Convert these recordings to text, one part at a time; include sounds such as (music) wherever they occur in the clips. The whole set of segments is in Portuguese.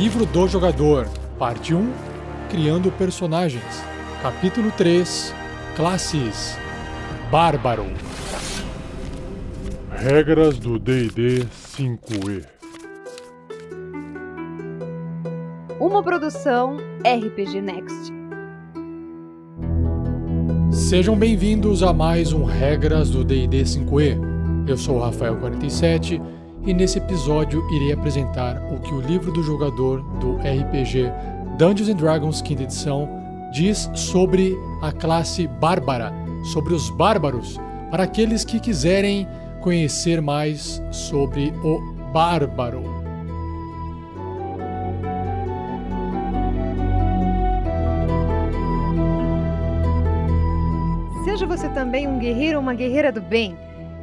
Livro do Jogador, Parte 1 Criando Personagens, Capítulo 3 Classes Bárbaro Regras do DD 5E Uma produção RPG Next. Sejam bem-vindos a mais um Regras do DD 5E. Eu sou o Rafael47 e nesse episódio irei apresentar o que o livro do jogador do RPG Dungeons Dragons quinta edição diz sobre a classe bárbara, sobre os bárbaros, para aqueles que quiserem conhecer mais sobre o bárbaro. Seja você também um guerreiro ou uma guerreira do bem.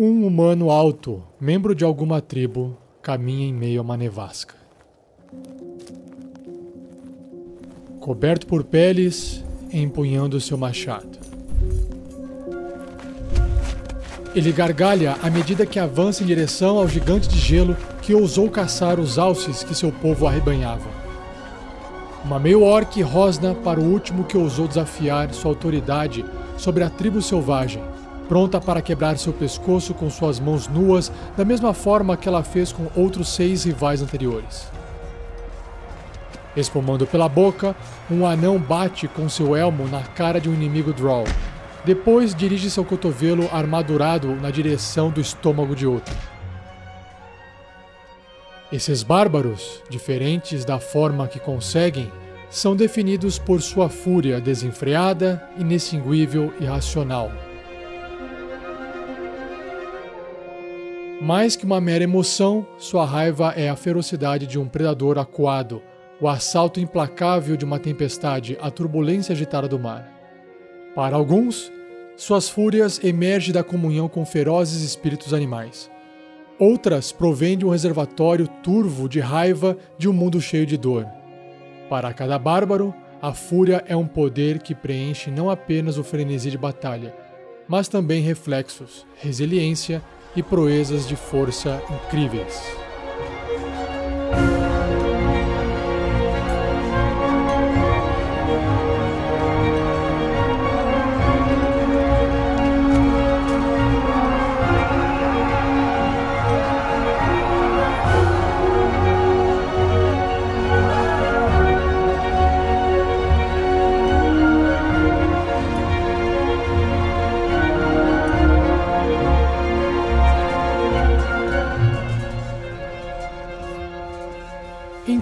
Um humano alto, membro de alguma tribo, caminha em meio a uma nevasca. Coberto por peles, empunhando seu machado. Ele gargalha à medida que avança em direção ao gigante de gelo que ousou caçar os alces que seu povo arrebanhava. Uma meio-orc rosna para o último que ousou desafiar sua autoridade sobre a tribo selvagem pronta para quebrar seu pescoço com suas mãos nuas, da mesma forma que ela fez com outros seis rivais anteriores. Espumando pela boca, um anão bate com seu elmo na cara de um inimigo Drow. Depois dirige seu cotovelo armadurado na direção do estômago de outro. Esses bárbaros, diferentes da forma que conseguem, são definidos por sua fúria desenfreada, inextinguível e racional. Mais que uma mera emoção, sua raiva é a ferocidade de um predador acuado, o assalto implacável de uma tempestade, a turbulência agitada do mar. Para alguns, suas fúrias emergem da comunhão com ferozes espíritos animais. Outras provêm de um reservatório turvo de raiva de um mundo cheio de dor. Para cada bárbaro, a fúria é um poder que preenche não apenas o frenesi de batalha, mas também reflexos, resiliência e proezas de força incríveis.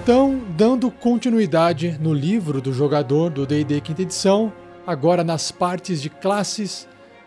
Então, dando continuidade no livro do jogador do D&D quinta edição, agora nas partes de classes,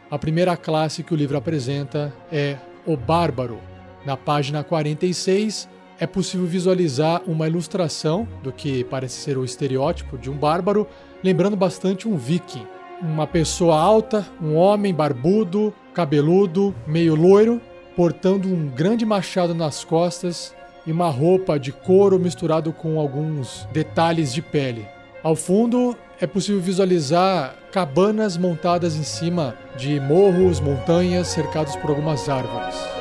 a primeira classe que o livro apresenta é o Bárbaro. Na página 46 é possível visualizar uma ilustração do que parece ser o estereótipo de um bárbaro, lembrando bastante um viking. Uma pessoa alta, um homem barbudo, cabeludo, meio loiro, portando um grande machado nas costas e uma roupa de couro misturado com alguns detalhes de pele. Ao fundo é possível visualizar cabanas montadas em cima de morros, montanhas cercados por algumas árvores.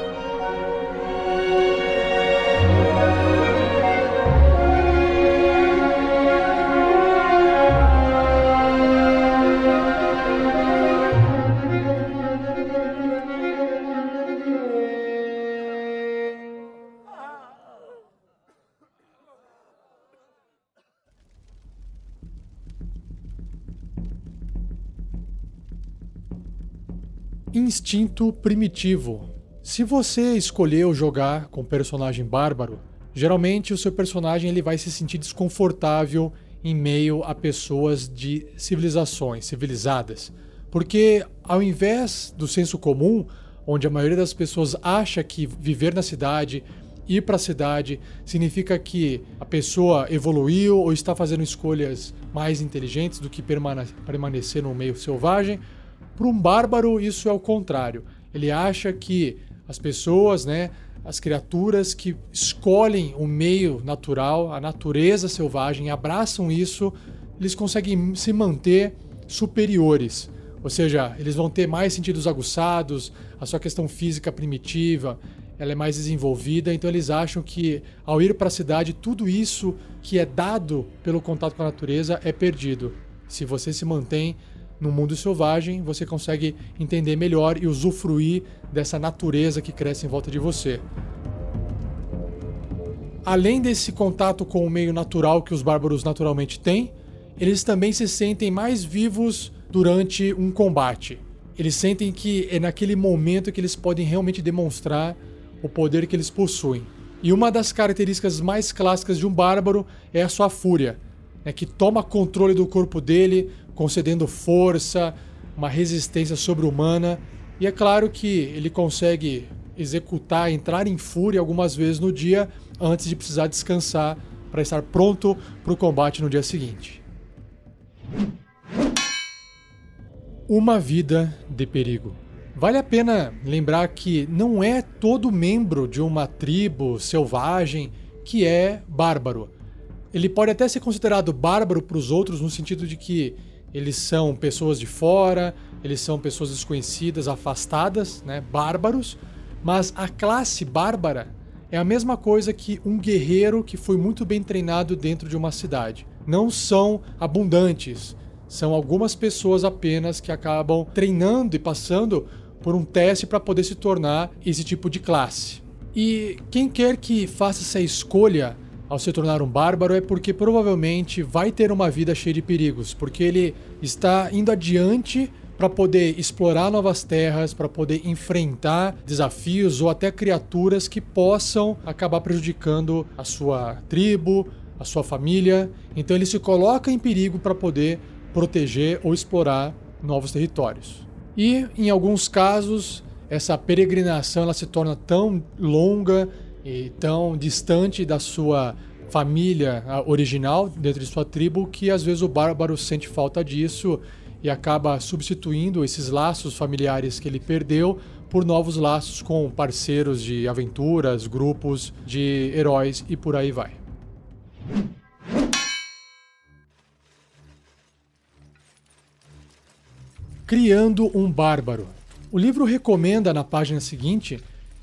Instinto primitivo. Se você escolheu jogar com personagem bárbaro, geralmente o seu personagem ele vai se sentir desconfortável em meio a pessoas de civilizações civilizadas, porque ao invés do senso comum, onde a maioria das pessoas acha que viver na cidade ir para a cidade, significa que a pessoa evoluiu ou está fazendo escolhas mais inteligentes do que permanecer no meio selvagem. Para um bárbaro, isso é o contrário. Ele acha que as pessoas, né, as criaturas que escolhem o meio natural, a natureza selvagem, abraçam isso, eles conseguem se manter superiores. Ou seja, eles vão ter mais sentidos aguçados, a sua questão física primitiva, ela é mais desenvolvida, então eles acham que ao ir para a cidade, tudo isso que é dado pelo contato com a natureza é perdido. Se você se mantém no mundo selvagem, você consegue entender melhor e usufruir dessa natureza que cresce em volta de você. Além desse contato com o meio natural que os bárbaros naturalmente têm, eles também se sentem mais vivos durante um combate. Eles sentem que é naquele momento que eles podem realmente demonstrar o poder que eles possuem. E uma das características mais clássicas de um bárbaro é a sua fúria, né, que toma controle do corpo dele, concedendo força, uma resistência sobre-humana. E é claro que ele consegue executar, entrar em fúria algumas vezes no dia antes de precisar descansar para estar pronto para o combate no dia seguinte. Uma vida de perigo. Vale a pena lembrar que não é todo membro de uma tribo selvagem que é bárbaro. Ele pode até ser considerado bárbaro para os outros no sentido de que eles são pessoas de fora, eles são pessoas desconhecidas, afastadas, né, bárbaros, mas a classe bárbara é a mesma coisa que um guerreiro que foi muito bem treinado dentro de uma cidade. Não são abundantes, são algumas pessoas apenas que acabam treinando e passando por um teste para poder se tornar esse tipo de classe. E quem quer que faça essa escolha ao se tornar um bárbaro é porque provavelmente vai ter uma vida cheia de perigos, porque ele está indo adiante para poder explorar novas terras, para poder enfrentar desafios ou até criaturas que possam acabar prejudicando a sua tribo, a sua família. Então ele se coloca em perigo para poder proteger ou explorar novos territórios. E em alguns casos, essa peregrinação ela se torna tão longa e tão distante da sua família original, dentro de sua tribo, que às vezes o bárbaro sente falta disso e acaba substituindo esses laços familiares que ele perdeu por novos laços com parceiros de aventuras, grupos de heróis e por aí vai. Criando um Bárbaro. O livro recomenda na página seguinte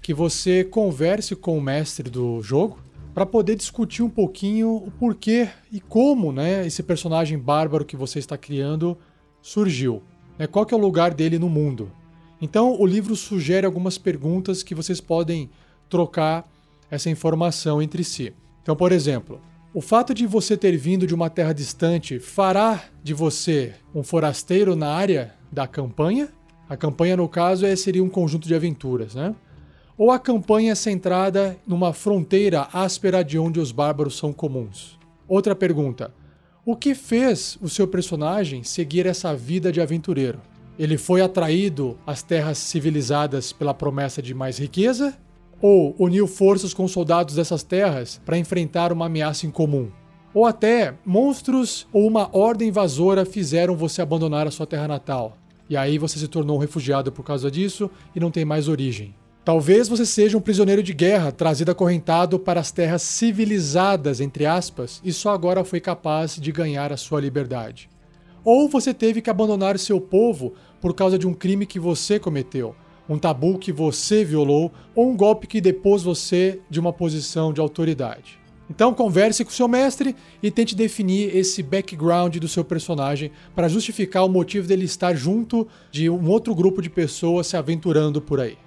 que você converse com o mestre do jogo para poder discutir um pouquinho o porquê e como né, esse personagem bárbaro que você está criando surgiu. Né, qual é o lugar dele no mundo. Então o livro sugere algumas perguntas que vocês podem trocar essa informação entre si. Então, por exemplo, o fato de você ter vindo de uma terra distante fará de você um forasteiro na área da campanha. A campanha, no caso, é, seria um conjunto de aventuras, né? Ou a campanha é centrada numa fronteira áspera de onde os bárbaros são comuns. Outra pergunta: o que fez o seu personagem seguir essa vida de aventureiro? Ele foi atraído às terras civilizadas pela promessa de mais riqueza? Ou uniu forças com soldados dessas terras para enfrentar uma ameaça em comum? Ou até monstros ou uma ordem invasora fizeram você abandonar a sua terra natal? E aí você se tornou um refugiado por causa disso e não tem mais origem. Talvez você seja um prisioneiro de guerra trazido acorrentado para as terras civilizadas, entre aspas, e só agora foi capaz de ganhar a sua liberdade. Ou você teve que abandonar seu povo por causa de um crime que você cometeu, um tabu que você violou ou um golpe que depôs você de uma posição de autoridade. Então converse com seu mestre e tente definir esse background do seu personagem para justificar o motivo dele estar junto de um outro grupo de pessoas se aventurando por aí.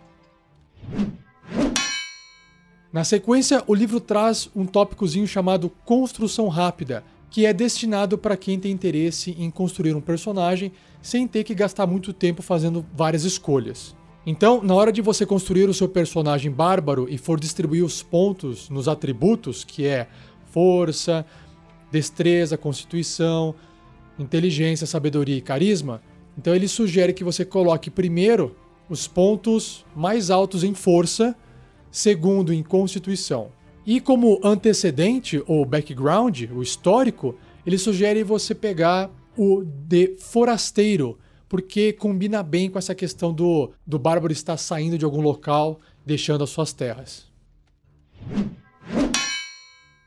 Na sequência, o livro traz um tópicozinho chamado construção rápida, que é destinado para quem tem interesse em construir um personagem sem ter que gastar muito tempo fazendo várias escolhas. Então, na hora de você construir o seu personagem bárbaro e for distribuir os pontos nos atributos, que é força, destreza, constituição, inteligência, sabedoria e carisma, então ele sugere que você coloque primeiro os pontos mais altos em força, segundo em constituição. E como antecedente ou background, o histórico, ele sugere você pegar o de forasteiro, porque combina bem com essa questão do, do bárbaro estar saindo de algum local, deixando as suas terras.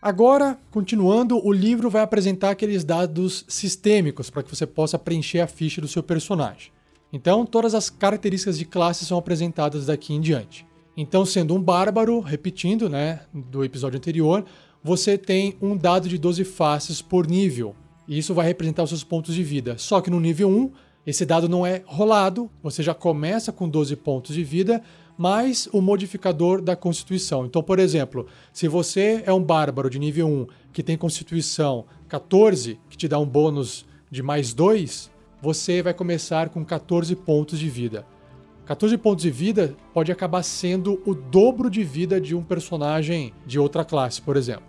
Agora, continuando, o livro vai apresentar aqueles dados sistêmicos para que você possa preencher a ficha do seu personagem. Então, todas as características de classe são apresentadas daqui em diante. Então, sendo um bárbaro, repetindo, né, do episódio anterior, você tem um dado de 12 faces por nível. E isso vai representar os seus pontos de vida. Só que no nível 1, esse dado não é rolado, você já começa com 12 pontos de vida, mais o modificador da constituição. Então, por exemplo, se você é um bárbaro de nível 1 que tem constituição 14, que te dá um bônus de mais 2, você vai começar com 14 pontos de vida. 14 pontos de vida pode acabar sendo o dobro de vida de um personagem de outra classe, por exemplo.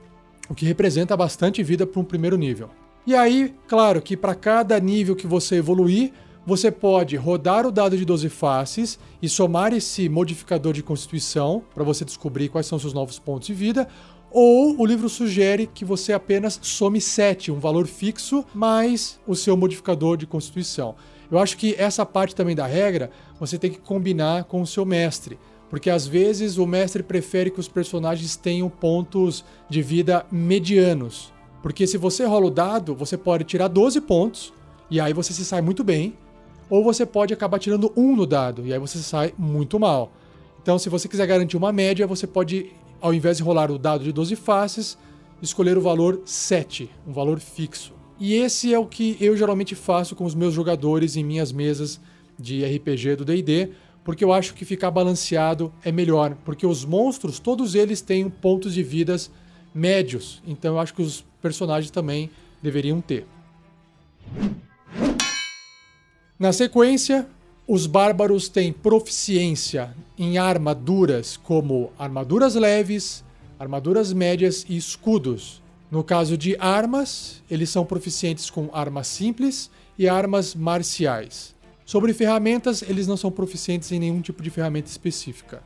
O que representa bastante vida para um primeiro nível. E aí, claro que para cada nível que você evoluir, você pode rodar o dado de 12 faces e somar esse modificador de constituição para você descobrir quais são seus novos pontos de vida, ou o livro sugere que você apenas some 7, um valor fixo, mais o seu modificador de constituição. Eu acho que essa parte também da regra você tem que combinar com o seu mestre, porque às vezes o mestre prefere que os personagens tenham pontos de vida medianos. Porque se você rola o dado, você pode tirar 12 pontos, e aí você se sai muito bem, ou você pode acabar tirando 1 no dado, e aí você sai muito mal. Então, se você quiser garantir uma média, você pode, ao invés de rolar o dado de 12 faces, escolher o valor 7, um valor fixo. E esse é o que eu geralmente faço com os meus jogadores em minhas mesas de RPG do D&D, porque eu acho que ficar balanceado é melhor, porque os monstros, todos eles têm pontos de vidas médios, então eu acho que os personagens também deveriam ter. Na sequência, os bárbaros têm proficiência em armaduras como armaduras leves, armaduras médias e escudos. No caso de armas, eles são proficientes com armas simples e armas marciais. Sobre ferramentas, eles não são proficientes em nenhum tipo de ferramenta específica.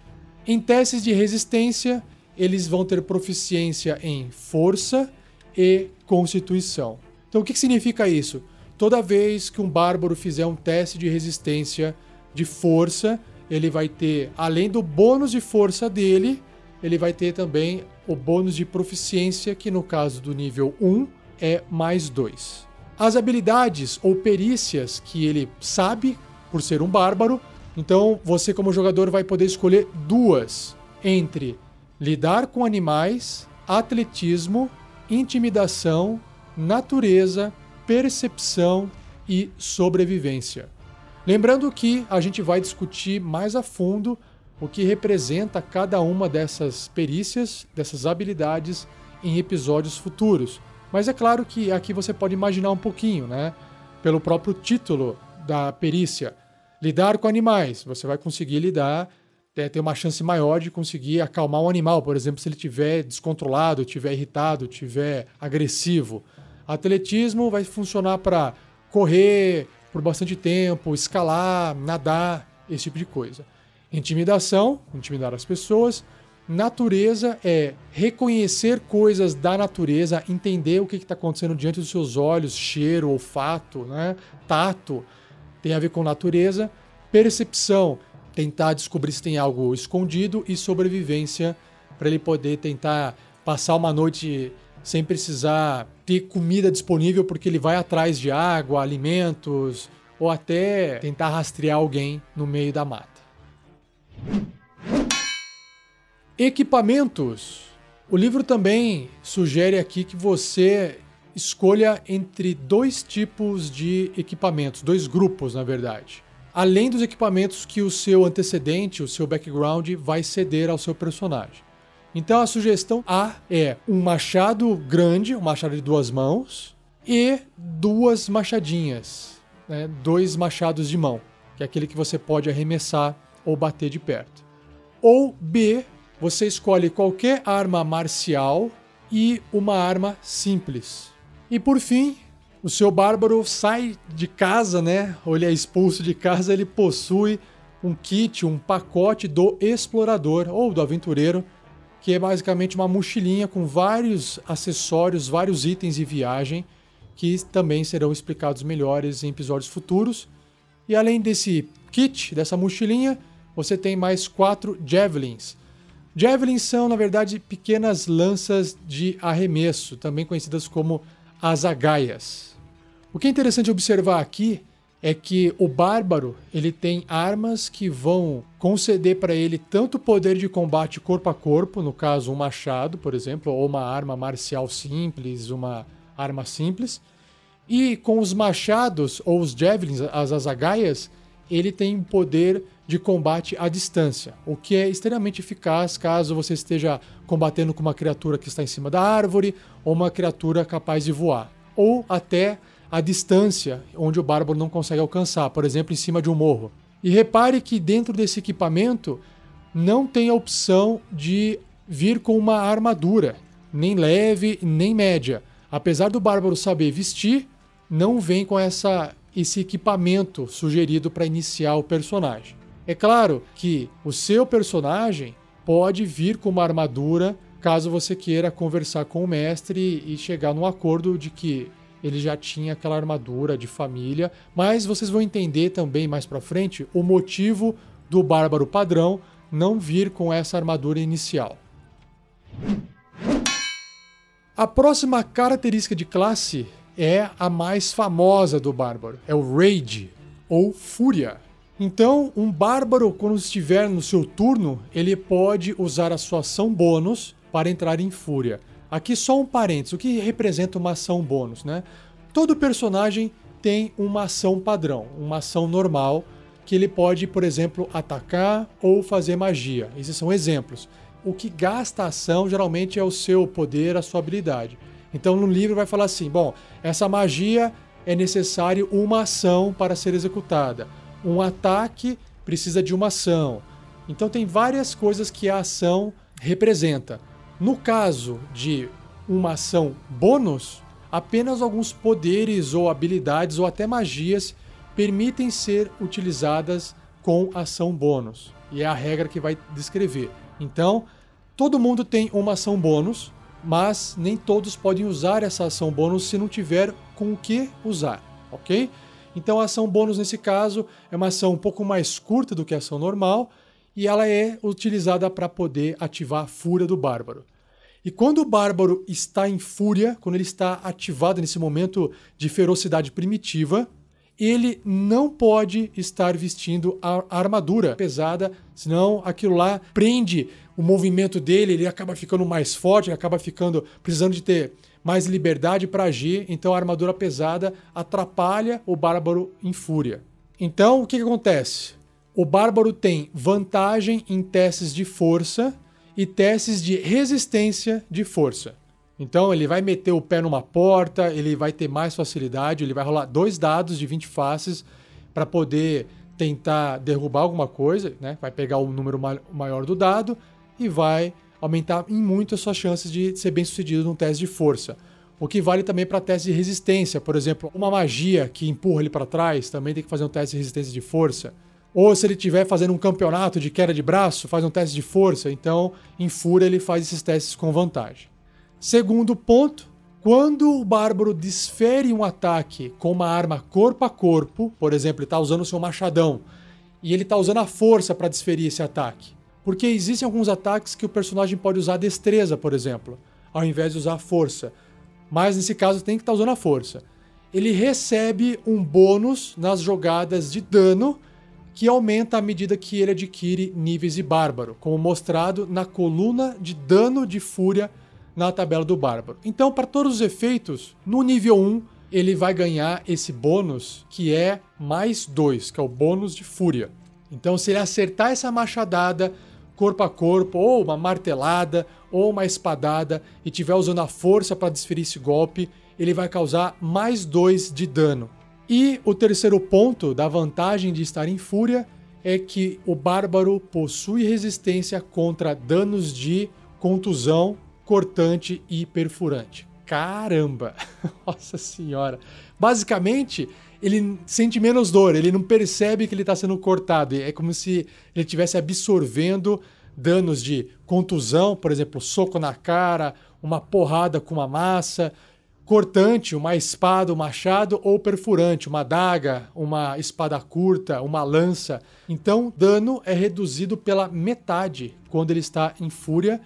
Em testes de resistência, eles vão ter proficiência em força e constituição. Então, o que significa isso? Toda vez que um bárbaro fizer um teste de resistência de força, ele vai ter, além do bônus de força dele, ele vai ter também o bônus de proficiência, que no caso do nível 1 é mais 2. As habilidades ou perícias que ele sabe, por ser um bárbaro, então você, como jogador, vai poder escolher duas entre lidar com animais, atletismo, intimidação, natureza, percepção e sobrevivência. Lembrando que a gente vai discutir mais a fundo o que representa cada uma dessas perícias, dessas habilidades em episódios futuros. Mas é claro que aqui você pode imaginar um pouquinho, né? Pelo próprio título da perícia, lidar com animais, você vai conseguir lidar, é, ter uma chance maior de conseguir acalmar um animal, por exemplo, se ele estiver descontrolado, estiver irritado, estiver agressivo. Atletismo vai funcionar para correr por bastante tempo, escalar, nadar, esse tipo de coisa. Intimidação, intimidar as pessoas. Natureza é reconhecer coisas da natureza, entender o que está acontecendo diante dos seus olhos, cheiro, olfato, né? tato, tem a ver com natureza. Percepção, tentar descobrir se tem algo escondido. E sobrevivência, para ele poder tentar passar uma noite sem precisar ter comida disponível, porque ele vai atrás de água, alimentos, ou até tentar rastrear alguém no meio da mata. Equipamentos. O livro também sugere aqui que você escolha entre dois tipos de equipamentos, dois grupos, na verdade. Além dos equipamentos que o seu antecedente, o seu background, vai ceder ao seu personagem. Então a sugestão A é um machado grande, um machado de duas mãos, e duas machadinhas, né? dois machados de mão, que é aquele que você pode arremessar ou bater de perto. Ou B, você escolhe qualquer arma marcial e uma arma simples. E por fim, o seu bárbaro sai de casa, né? Ou ele é expulso de casa, ele possui um kit, um pacote do explorador ou do aventureiro, que é basicamente uma mochilinha com vários acessórios, vários itens de viagem, que também serão explicados melhores em episódios futuros. E além desse kit, dessa mochilinha, você tem mais quatro javelins. Javelins são, na verdade, pequenas lanças de arremesso, também conhecidas como azagaias. O que é interessante observar aqui é que o bárbaro ele tem armas que vão conceder para ele tanto poder de combate corpo a corpo, no caso um machado, por exemplo, ou uma arma marcial simples, uma arma simples, e com os machados ou os javelins, as azagaias, ele tem poder de combate à distância, o que é extremamente eficaz caso você esteja combatendo com uma criatura que está em cima da árvore ou uma criatura capaz de voar, ou até a distância onde o bárbaro não consegue alcançar, por exemplo, em cima de um morro. E repare que dentro desse equipamento não tem a opção de vir com uma armadura, nem leve, nem média. Apesar do bárbaro saber vestir, não vem com essa esse equipamento sugerido para iniciar o personagem. É claro que o seu personagem pode vir com uma armadura caso você queira conversar com o mestre e chegar num acordo de que ele já tinha aquela armadura de família, mas vocês vão entender também mais para frente o motivo do bárbaro padrão não vir com essa armadura inicial. A próxima característica de classe é a mais famosa do bárbaro, é o Rage ou Fúria. Então, um bárbaro, quando estiver no seu turno, ele pode usar a sua ação bônus para entrar em Fúria. Aqui só um parênteses, o que representa uma ação bônus, né? Todo personagem tem uma ação padrão, uma ação normal, que ele pode, por exemplo, atacar ou fazer magia. Esses são exemplos. O que gasta a ação geralmente é o seu poder, a sua habilidade. Então no livro vai falar assim: bom, essa magia é necessário uma ação para ser executada. Um ataque precisa de uma ação. Então tem várias coisas que a ação representa. No caso de uma ação bônus, apenas alguns poderes ou habilidades ou até magias permitem ser utilizadas com ação bônus. E é a regra que vai descrever. Então, todo mundo tem uma ação bônus, mas nem todos podem usar essa ação bônus se não tiver com o que usar, ok? Então a ação bônus nesse caso é uma ação um pouco mais curta do que a ação normal e ela é utilizada para poder ativar a fúria do bárbaro. E quando o bárbaro está em fúria, quando ele está ativado nesse momento de ferocidade primitiva, ele não pode estar vestindo a armadura pesada, senão aquilo lá prende o movimento dele, ele acaba ficando mais forte, acaba ficando precisando de ter mais liberdade para agir, então a armadura pesada atrapalha o bárbaro em fúria. Então, o que, que acontece? O bárbaro tem vantagem em testes de força e testes de resistência de força. Então ele vai meter o pé numa porta, ele vai ter mais facilidade, ele vai rolar dois dados de 20 faces para poder tentar derrubar alguma coisa, né? Vai pegar o número maior do dado e vai aumentar em muito as suas chances de ser bem sucedido num teste de força. O que vale também para teste de resistência, por exemplo, uma magia que empurra ele para trás também tem que fazer um teste de resistência de força. Ou se ele estiver fazendo um campeonato de queda de braço, faz um teste de força. Então, em fúria, ele faz esses testes com vantagem. Segundo ponto, quando o bárbaro desfere um ataque com uma arma corpo a corpo, por exemplo, ele está usando o seu machadão e ele está usando a força para desferir esse ataque. Porque existem alguns ataques que o personagem pode usar destreza, por exemplo, ao invés de usar a força. Mas nesse caso tem que estar tá usando a força. Ele recebe um bônus nas jogadas de dano que aumenta à medida que ele adquire níveis de bárbaro, como mostrado na coluna de dano de fúria na tabela do Bárbaro. Então, para todos os efeitos, no nível 1, ele vai ganhar esse bônus que é mais 2, que é o bônus de fúria. Então, se ele acertar essa machadada corpo a corpo, ou uma martelada, ou uma espadada, e tiver usando a força para desferir esse golpe, ele vai causar mais 2 de dano. E o terceiro ponto da vantagem de estar em fúria é que o bárbaro possui resistência contra danos de contusão cortante e perfurante. Caramba! (laughs) Nossa senhora! Basicamente, ele sente menos dor, ele não percebe que ele está sendo cortado. É como se ele estivesse absorvendo danos de contusão, por exemplo, soco na cara, uma porrada com uma massa, cortante, uma espada, um machado, ou perfurante, uma adaga, uma espada curta, uma lança. Então, dano é reduzido pela metade quando ele está em fúria.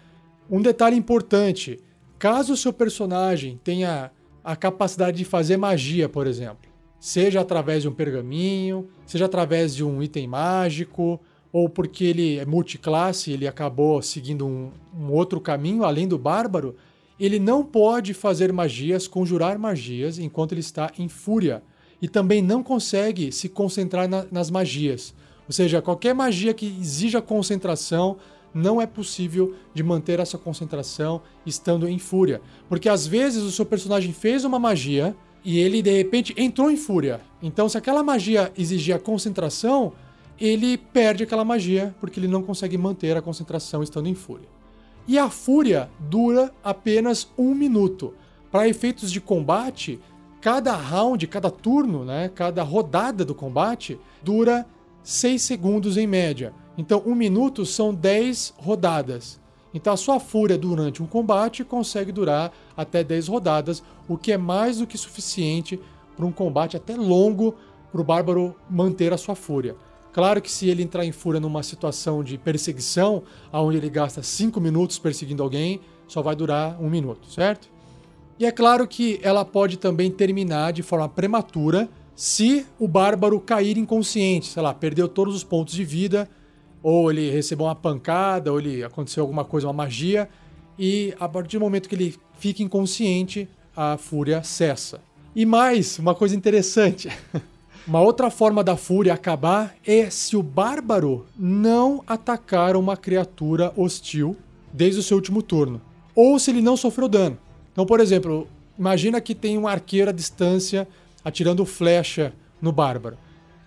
Um detalhe importante: caso o seu personagem tenha a capacidade de fazer magia, por exemplo, seja através de um pergaminho, seja através de um item mágico, ou porque ele é multiclasse, ele acabou seguindo um, um, outro caminho além do bárbaro, ele não pode fazer magias, conjurar magias enquanto ele está em fúria. E também não consegue se concentrar na, nas magias. Ou seja, qualquer magia que exija concentração não é possível de manter essa concentração estando em fúria. Porque às vezes o seu personagem fez uma magia e ele de repente entrou em fúria. Então, se aquela magia exigia concentração, ele perde aquela magia porque ele não consegue manter a concentração estando em fúria. E a fúria dura apenas um minuto. Para efeitos de combate, cada round, cada turno, né, cada rodada do combate dura 6 segundos em média. Então, um minuto são 10 rodadas. Então, a sua fúria durante um combate consegue durar até 10 rodadas, o que é mais do que suficiente para um combate até longo para o bárbaro manter a sua fúria. Claro que se ele entrar em fúria numa situação de perseguição, onde ele gasta 5 minutos perseguindo alguém, só vai durar um minuto, certo? E é claro que ela pode também terminar de forma prematura se o bárbaro cair inconsciente, sei lá, perdeu todos os pontos de vida, ou ele recebeu uma pancada, ou ele aconteceu alguma coisa, uma magia, e a partir do momento que ele fica inconsciente, a fúria cessa. E mais, uma coisa interessante. (laughs) Uma outra forma da fúria acabar é se o bárbaro não atacar uma criatura hostil desde o seu último turno, ou se ele não sofreu dano. Então, por exemplo, imagina que tem um arqueiro à distância atirando flecha no bárbaro,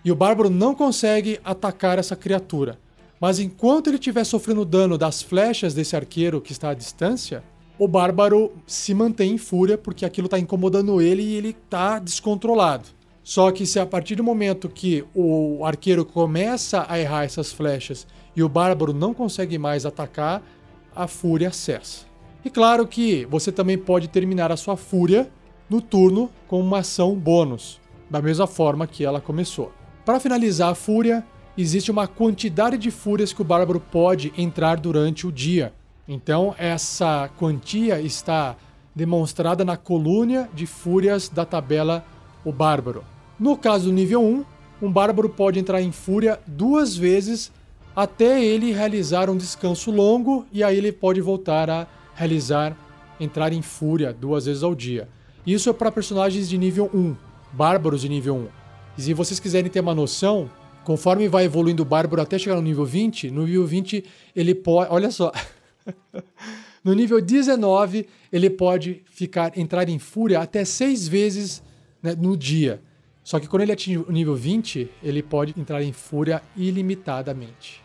e o bárbaro não consegue atacar essa criatura. Mas enquanto ele estiver sofrendo dano das flechas desse arqueiro que está à distância, o bárbaro se mantém em fúria porque aquilo está incomodando ele e ele está descontrolado. Só que se a partir do momento que o arqueiro começa a errar essas flechas e o bárbaro não consegue mais atacar, a fúria cessa. E claro que você também pode terminar a sua fúria no turno com uma ação bônus, da mesma forma que ela começou. Para finalizar a fúria, existe uma quantidade de fúrias que o bárbaro pode entrar durante o dia. Então, essa quantia está demonstrada na coluna de fúrias da tabela O Bárbaro. No caso do nível 1, um bárbaro pode entrar em fúria duas vezes até ele realizar um descanso longo e aí ele pode voltar a realizar entrar em fúria duas vezes ao dia. Isso é para personagens de nível 1, bárbaros de nível 1. E se vocês quiserem ter uma noção, conforme vai evoluindo o bárbaro até chegar no nível 20, no nível 20 ele pode, olha só. (laughs) no nível 19, ele pode ficar entrar em fúria até seis vezes né, no dia. Só que quando ele atinge o nível 20, ele pode entrar em fúria ilimitadamente.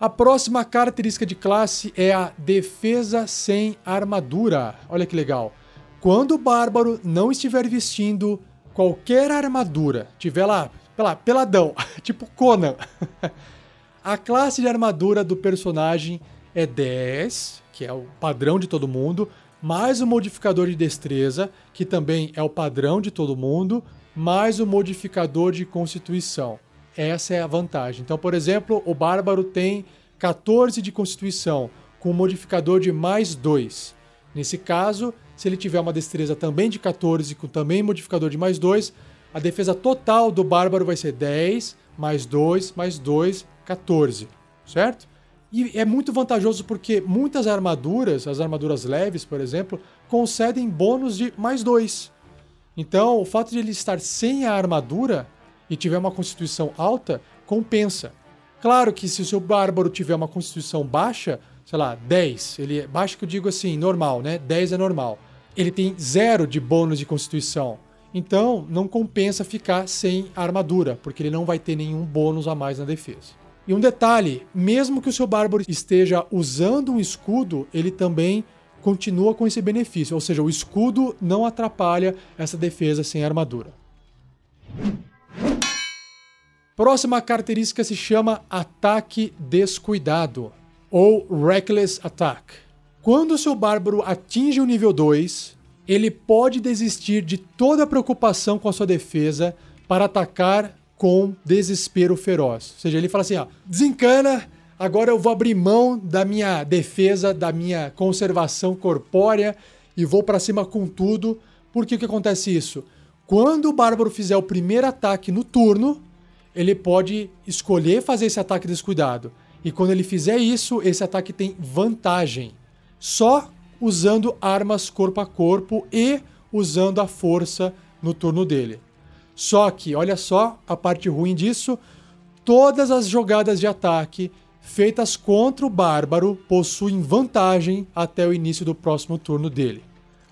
A próxima característica de classe é a defesa sem armadura. Olha que legal. Quando o bárbaro não estiver vestindo qualquer armadura, tiver lá, lá peladão, (laughs) tipo Conan, (laughs) a classe de armadura do personagem é 10, que é o padrão de todo mundo, mais o modificador de destreza, que também é o padrão de todo mundo, mais o modificador de constituição. Essa é a vantagem. Então, por exemplo, o bárbaro tem 14 de constituição, com modificador de mais 2. Nesse caso, se ele tiver uma destreza também de 14, com também modificador de mais 2, a defesa total do bárbaro vai ser 10, mais 2, mais 2, 14. Certo? E é muito vantajoso porque muitas armaduras, as armaduras leves, por exemplo, concedem bônus de mais dois. Então, o fato de ele estar sem a armadura e tiver uma constituição alta, compensa. Claro que se o seu bárbaro tiver uma constituição baixa, sei lá, 10, ele é baixo que eu digo assim, normal, né? 10 é normal. Ele tem zero de bônus de constituição. Então, não compensa ficar sem armadura, porque ele não vai ter nenhum bônus a mais na defesa. E um detalhe: mesmo que o seu bárbaro esteja usando um escudo, ele também continua com esse benefício, ou seja, o escudo não atrapalha essa defesa sem armadura. Próxima característica se chama ataque descuidado ou reckless attack. Quando o seu bárbaro atinge o nível 2, ele pode desistir de toda preocupação com a sua defesa para atacar com desespero feroz. Ou seja, ele fala assim: ó, desencana, agora eu vou abrir mão da minha defesa, da minha conservação corpórea e vou para cima com tudo. Por que, que acontece isso? Quando o bárbaro fizer o primeiro ataque no turno, ele pode escolher fazer esse ataque descuidado. E quando ele fizer isso, esse ataque tem vantagem. Só usando armas corpo a corpo e usando a força no turno dele. Só que, olha só a parte ruim disso: todas as jogadas de ataque feitas contra o bárbaro possuem vantagem até o início do próximo turno dele.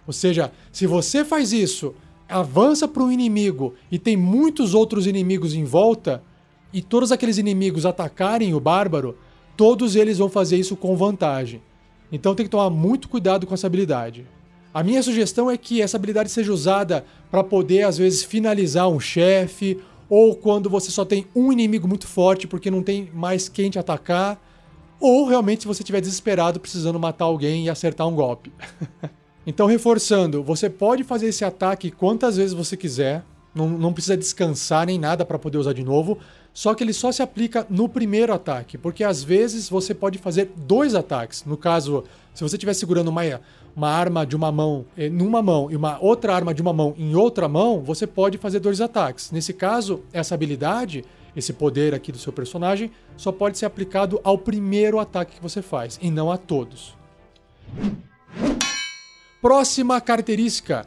Ou seja, se você faz isso, avança para um inimigo e tem muitos outros inimigos em volta, e todos aqueles inimigos atacarem o bárbaro, todos eles vão fazer isso com vantagem. Então tem que tomar muito cuidado com essa habilidade. A minha sugestão é que essa habilidade seja usada para poder, às vezes, finalizar um chefe, ou quando você só tem um inimigo muito forte porque não tem mais quem te atacar, ou realmente se você estiver desesperado precisando matar alguém e acertar um golpe. (laughs) então, reforçando, você pode fazer esse ataque quantas vezes você quiser, não, não precisa descansar nem nada para poder usar de novo, só que ele só se aplica no primeiro ataque, porque às vezes você pode fazer dois ataques. No caso, se você estiver segurando uma, uma arma de uma mão eh, numa mão e uma outra arma de uma mão em outra mão, você pode fazer dois ataques. Nesse caso, essa habilidade, esse poder aqui do seu personagem, só pode ser aplicado ao primeiro ataque que você faz e não a todos. Próxima característica: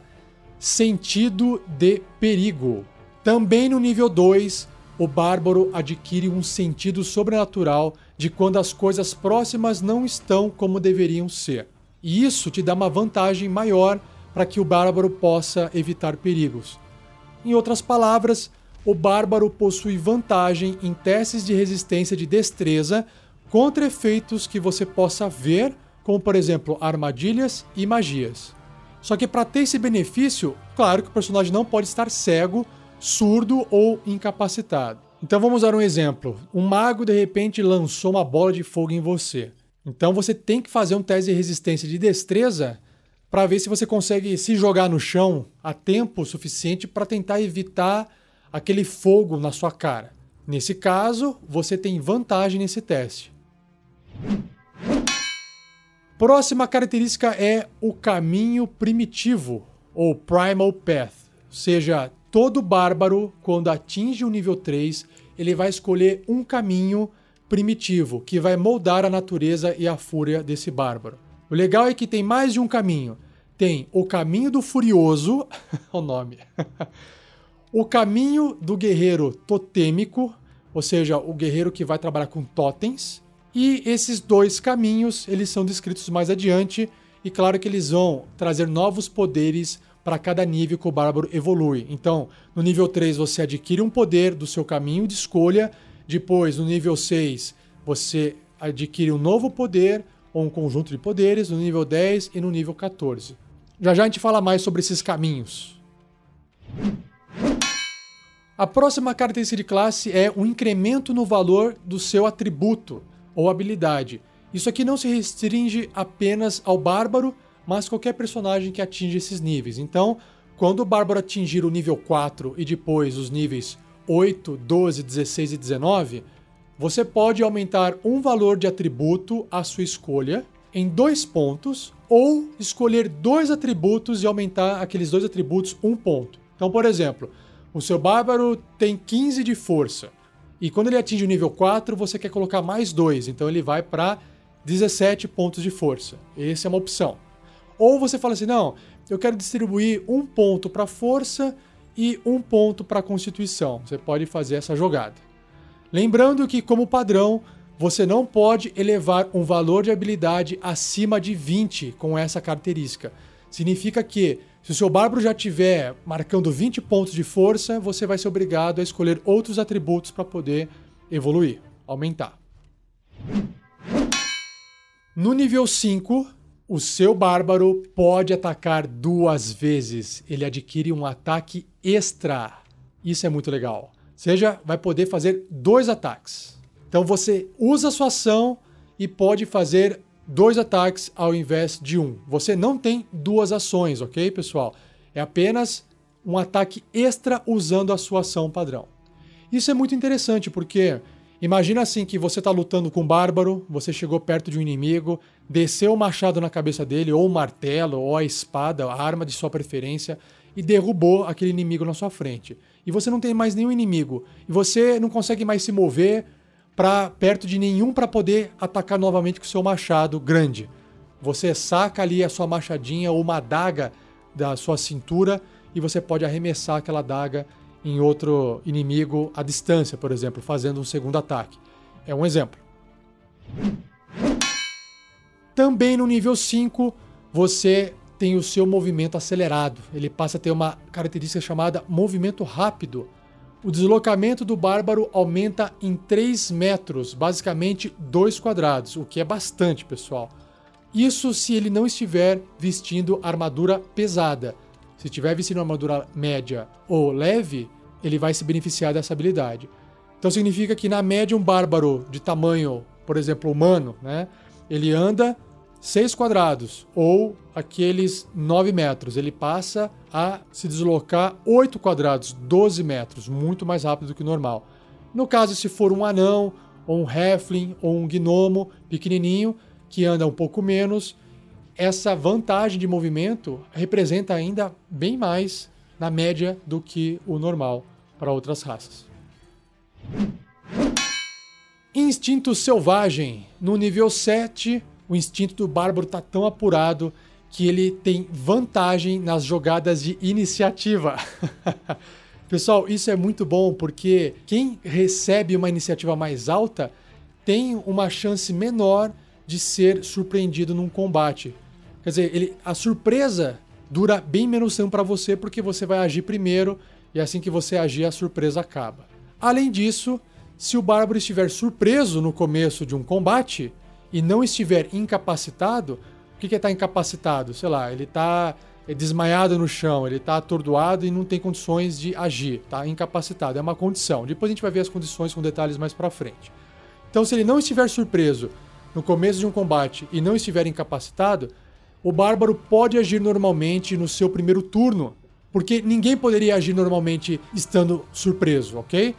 sentido de perigo. Também no nível 2, o bárbaro adquire um sentido sobrenatural de quando as coisas próximas não estão como deveriam ser. E isso te dá uma vantagem maior para que o bárbaro possa evitar perigos. Em outras palavras, o bárbaro possui vantagem em testes de resistência de destreza contra efeitos que você possa ver, como por exemplo armadilhas e magias. Só que para ter esse benefício, claro que o personagem não pode estar cego surdo ou incapacitado. Então vamos dar um exemplo. Um mago de repente lançou uma bola de fogo em você. Então você tem que fazer um teste de resistência de destreza para ver se você consegue se jogar no chão a tempo suficiente para tentar evitar aquele fogo na sua cara. Nesse caso, você tem vantagem nesse teste. Próxima característica é o caminho primitivo, ou Primal Path, ou seja, todo bárbaro, quando atinge o nível 3, ele vai escolher um caminho primitivo que vai moldar a natureza e a fúria desse bárbaro. O legal é que tem mais de um caminho. Tem o caminho do furioso, (laughs) o nome. (laughs) o caminho do guerreiro totêmico, ou seja, o guerreiro que vai trabalhar com totens. E esses dois caminhos, eles são descritos mais adiante, e claro que eles vão trazer novos poderes para cada nível que o bárbaro evolui. Então, no nível 3 você adquire um poder do seu caminho de escolha, depois no nível 6 você adquire um novo poder ou um conjunto de poderes, no nível 10 e no nível 14. Já já a gente fala mais sobre esses caminhos. A próxima característica de classe é o incremento no valor do seu atributo ou habilidade. Isso aqui não se restringe apenas ao bárbaro, mas qualquer personagem que atinge esses níveis. Então, quando o Bárbaro atingir o nível 4 e depois os níveis 8, 12, 16 e 19, você pode aumentar um valor de atributo à sua escolha em dois pontos ou escolher dois atributos e aumentar aqueles dois atributos um ponto. Então, por exemplo, o seu bárbaro tem 15 de força e quando ele atinge o nível 4, você quer colocar mais dois, então ele vai para 17 pontos de força. Essa é uma opção. Ou você fala assim: não, eu quero distribuir um ponto para força e um ponto para constituição. Você pode fazer essa jogada. Lembrando que, como padrão, você não pode elevar um valor de habilidade acima de 20 com essa característica. Significa que, se o seu bárbaro já tiver marcando 20 pontos de força, você vai ser obrigado a escolher outros atributos para poder evoluir, aumentar. No nível 5, o seu bárbaro pode atacar duas vezes. Ele adquire um ataque extra. Isso é muito legal. Seja, vai poder fazer dois ataques. Então você usa a sua ação e pode fazer dois ataques ao invés de um. Você não tem duas ações, ok, pessoal? É apenas um ataque extra usando a sua ação padrão. Isso é muito interessante porque imagina assim que você está lutando com um bárbaro, você chegou perto de um inimigo, desceu o machado na cabeça dele, ou o martelo, ou a espada, a arma de sua preferência, e derrubou aquele inimigo na sua frente. E você não tem mais nenhum inimigo. E você não consegue mais se mover para perto de nenhum para poder atacar novamente com o seu machado grande. Você saca ali a sua machadinha ou uma adaga da sua cintura e você pode arremessar aquela adaga em outro inimigo à distância, por exemplo, fazendo um segundo ataque. É um exemplo. Também no nível 5, você tem o seu movimento acelerado. Ele passa a ter uma característica chamada movimento rápido. O deslocamento do bárbaro aumenta em 3 metros, basicamente 2 quadrados, o que é bastante, pessoal. Isso se ele não estiver vestindo armadura pesada. Se estiver vestindo armadura média ou leve, ele vai se beneficiar dessa habilidade. Então significa que na média um bárbaro de tamanho, por exemplo, humano, né, ele anda 6 quadrados ou aqueles 9 metros. Ele passa a se deslocar 8 quadrados, 12 metros, muito mais rápido do que o normal. No caso, se for um anão, ou um halfling, ou um gnomo pequenininho, que anda um pouco menos, essa vantagem de movimento representa ainda bem mais na média do que o normal para outras raças. Instinto selvagem. No nível 7, o instinto do bárbaro está tão apurado que ele tem vantagem nas jogadas de iniciativa. (laughs) Pessoal, isso é muito bom porque quem recebe uma iniciativa mais alta tem uma chance menor de ser surpreendido num combate. Quer dizer, ele, a surpresa dura bem menos tempo para você porque você vai agir primeiro e assim que você agir a surpresa acaba. Além disso, se o bárbaro estiver surpreso no começo de um combate, e não estiver incapacitado, o que é estar tá incapacitado? Sei lá, ele está é desmaiado no chão, ele está atordoado e não tem condições de agir, está incapacitado, é uma condição. Depois a gente vai ver as condições com detalhes mais para frente. Então, se ele não estiver surpreso no começo de um combate e não estiver incapacitado, o bárbaro pode agir normalmente no seu primeiro turno, porque ninguém poderia agir normalmente estando surpreso, ok?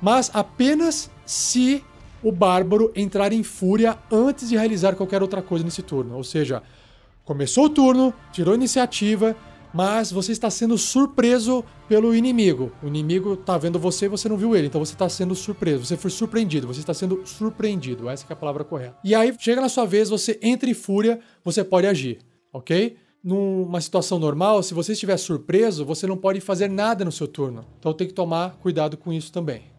Mas apenas se o bárbaro entrar em fúria antes de realizar qualquer outra coisa nesse turno. Ou seja, começou o turno, tirou a iniciativa, mas você está sendo surpreso pelo inimigo. O inimigo está vendo você e você não viu ele, então você está sendo surpreso. Você foi surpreendido, você está sendo surpreendido. Essa é a palavra correta. E aí chega na sua vez, você entra em fúria, você pode agir, ok? Numa situação normal, se você estiver surpreso, você não pode fazer nada no seu turno. Então tem que tomar cuidado com isso também.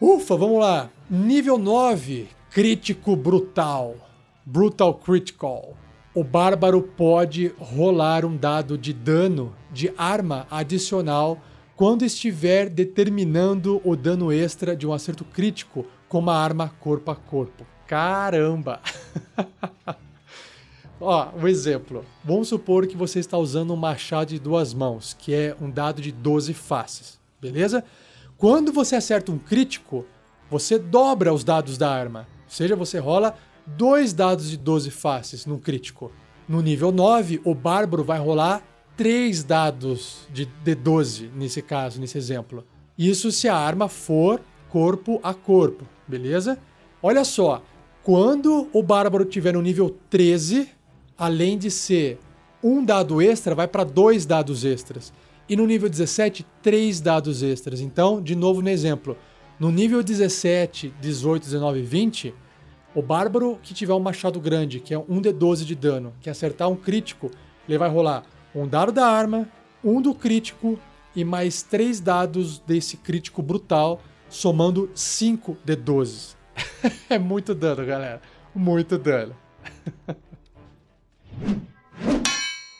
Ufa, vamos lá. Nível 9, crítico brutal. Brutal Critical. O bárbaro pode rolar um dado de dano de arma adicional quando estiver determinando o dano extra de um acerto crítico com uma arma corpo a corpo. Caramba! (laughs) Ó, um exemplo. Vamos supor que você está usando um machado de duas mãos, que é um dado de 12 faces, beleza? Quando você acerta um crítico, você dobra os dados da arma. Ou seja, você rola dois dados de 12 faces no crítico. No nível 9, o bárbaro vai rolar três dados de D12, nesse caso, nesse exemplo. Isso se a arma for corpo a corpo, beleza? Olha só, quando o bárbaro tiver no nível 13, além de ser um dado extra, vai para dois dados extras. E no nível 17, três dados extras. Então, de novo no exemplo, no nível 17, 18, 19 e 20, o bárbaro que tiver um machado grande, que é um D12 de dano, que acertar um crítico, ele vai rolar um dado da arma, um do crítico e mais três dados desse crítico brutal, somando 5 D12. (laughs) é muito dano, galera. Muito dano. (laughs)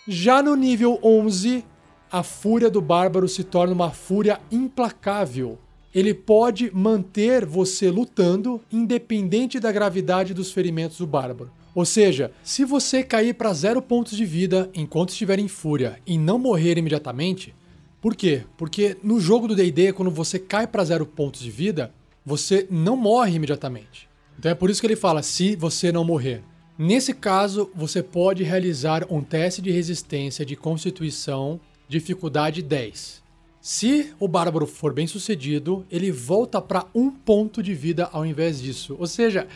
Já no nível 11, a fúria do bárbaro se torna uma fúria implacável. ele pode manter você lutando independente da gravidade dos ferimentos do bárbaro. Ou seja, se você cair para zero pontos de vida enquanto estiver em fúria e não morrer imediatamente, por quê? Porque no jogo do D&D, quando você cai para zero pontos de vida, você não morre imediatamente. Então é por isso que ele fala se você não morrer. Nesse caso, você pode realizar um teste de resistência de constituição dificuldade 10. Se o bárbaro for bem sucedido, ele volta para um ponto de vida ao invés disso. Ou seja,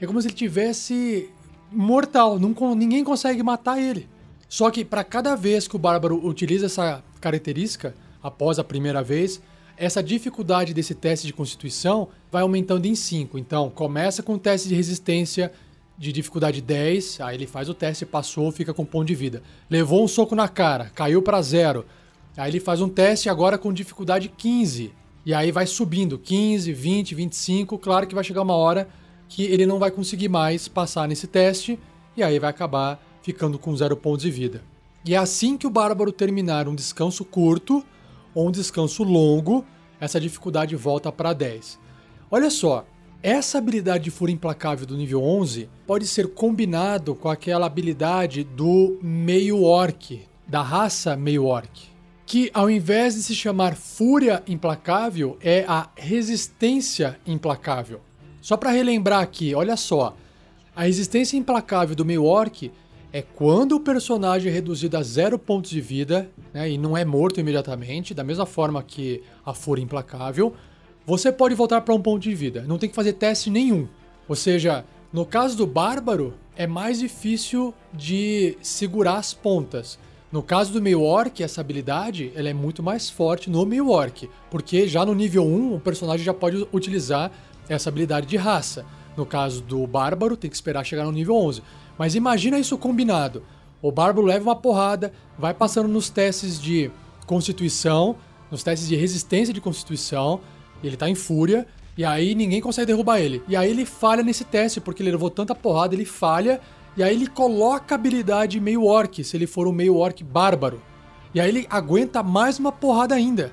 é como se ele tivesse mortal, não, ninguém consegue matar ele. Só que para cada vez que o bárbaro utiliza essa característica, após a primeira vez, essa dificuldade desse teste de constituição vai aumentando em 5. Então, começa com o teste de resistência de dificuldade 10, aí ele faz o teste, passou, fica com ponto de vida. Levou um soco na cara, caiu para zero. Aí ele faz um teste agora com dificuldade 15. E aí vai subindo, 15, 20, 25. Claro que vai chegar uma hora que ele não vai conseguir mais passar nesse teste e aí vai acabar ficando com zero pontos de vida. E é assim que o Bárbaro terminar um descanso curto ou um descanso longo, essa dificuldade volta para 10. Olha só, essa habilidade de fúria implacável do nível 11 pode ser combinado com aquela habilidade do meio orc, da raça meio orc, que ao invés de se chamar fúria implacável é a resistência implacável. Só para relembrar aqui, olha só. A resistência implacável do meio orc é quando o personagem é reduzido a zero pontos de vida né, e não é morto imediatamente, da mesma forma que a fúria implacável, você pode voltar para um ponto de vida. Não tem que fazer teste nenhum. Ou seja, no caso do bárbaro, é mais difícil de segurar as pontas. No caso do meio orc, essa habilidade ela é muito mais forte no meio orc, porque já no nível 1 o personagem já pode utilizar essa habilidade de raça. No caso do Bárbaro, tem que esperar chegar no nível 11. Mas imagina isso combinado. O Bárbaro leva uma porrada, vai passando nos testes de constituição, nos testes de resistência de constituição, ele tá em fúria, e aí ninguém consegue derrubar ele. E aí ele falha nesse teste, porque ele levou tanta porrada, ele falha, e aí ele coloca a habilidade meio orc, se ele for um meio orc bárbaro. E aí ele aguenta mais uma porrada ainda.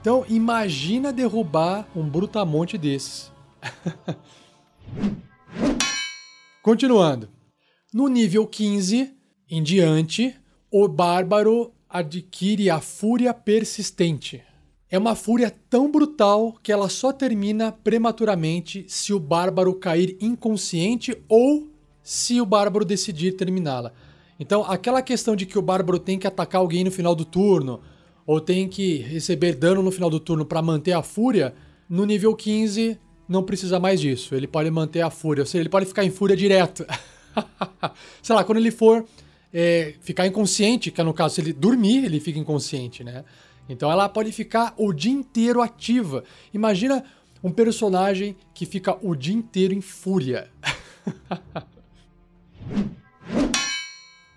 Então imagina derrubar um brutamonte desses. (laughs) Continuando. No nível 15 em diante, o bárbaro adquire a fúria persistente. É uma fúria tão brutal que ela só termina prematuramente se o bárbaro cair inconsciente ou se o bárbaro decidir terminá-la. Então, aquela questão de que o bárbaro tem que atacar alguém no final do turno ou tem que receber dano no final do turno para manter a fúria, no nível 15 não precisa mais disso. Ele pode manter a fúria, ou seja, ele pode ficar em fúria direto. (laughs) Sei lá, quando ele for é, ficar inconsciente, que é no caso, se ele dormir, ele fica inconsciente, né? Então ela pode ficar o dia inteiro ativa. Imagina um personagem que fica o dia inteiro em fúria. (laughs)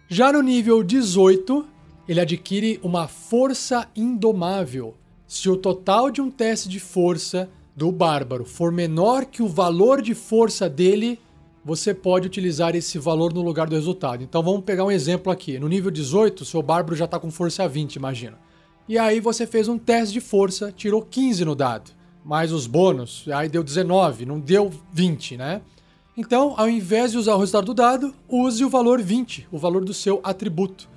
Já no nível 18, ele adquire uma força indomável. Se o total de um teste de força do bárbaro for menor que o valor de força dele, você pode utilizar esse valor no lugar do resultado. Então vamos pegar um exemplo aqui. No nível 18, seu bárbaro já está com força 20, imagina. E aí você fez um teste de força, tirou 15 no dado, mais os bônus, aí deu 19, não deu 20, né? Então, ao invés de usar o resultado do dado, use o valor 20, o valor do seu atributo.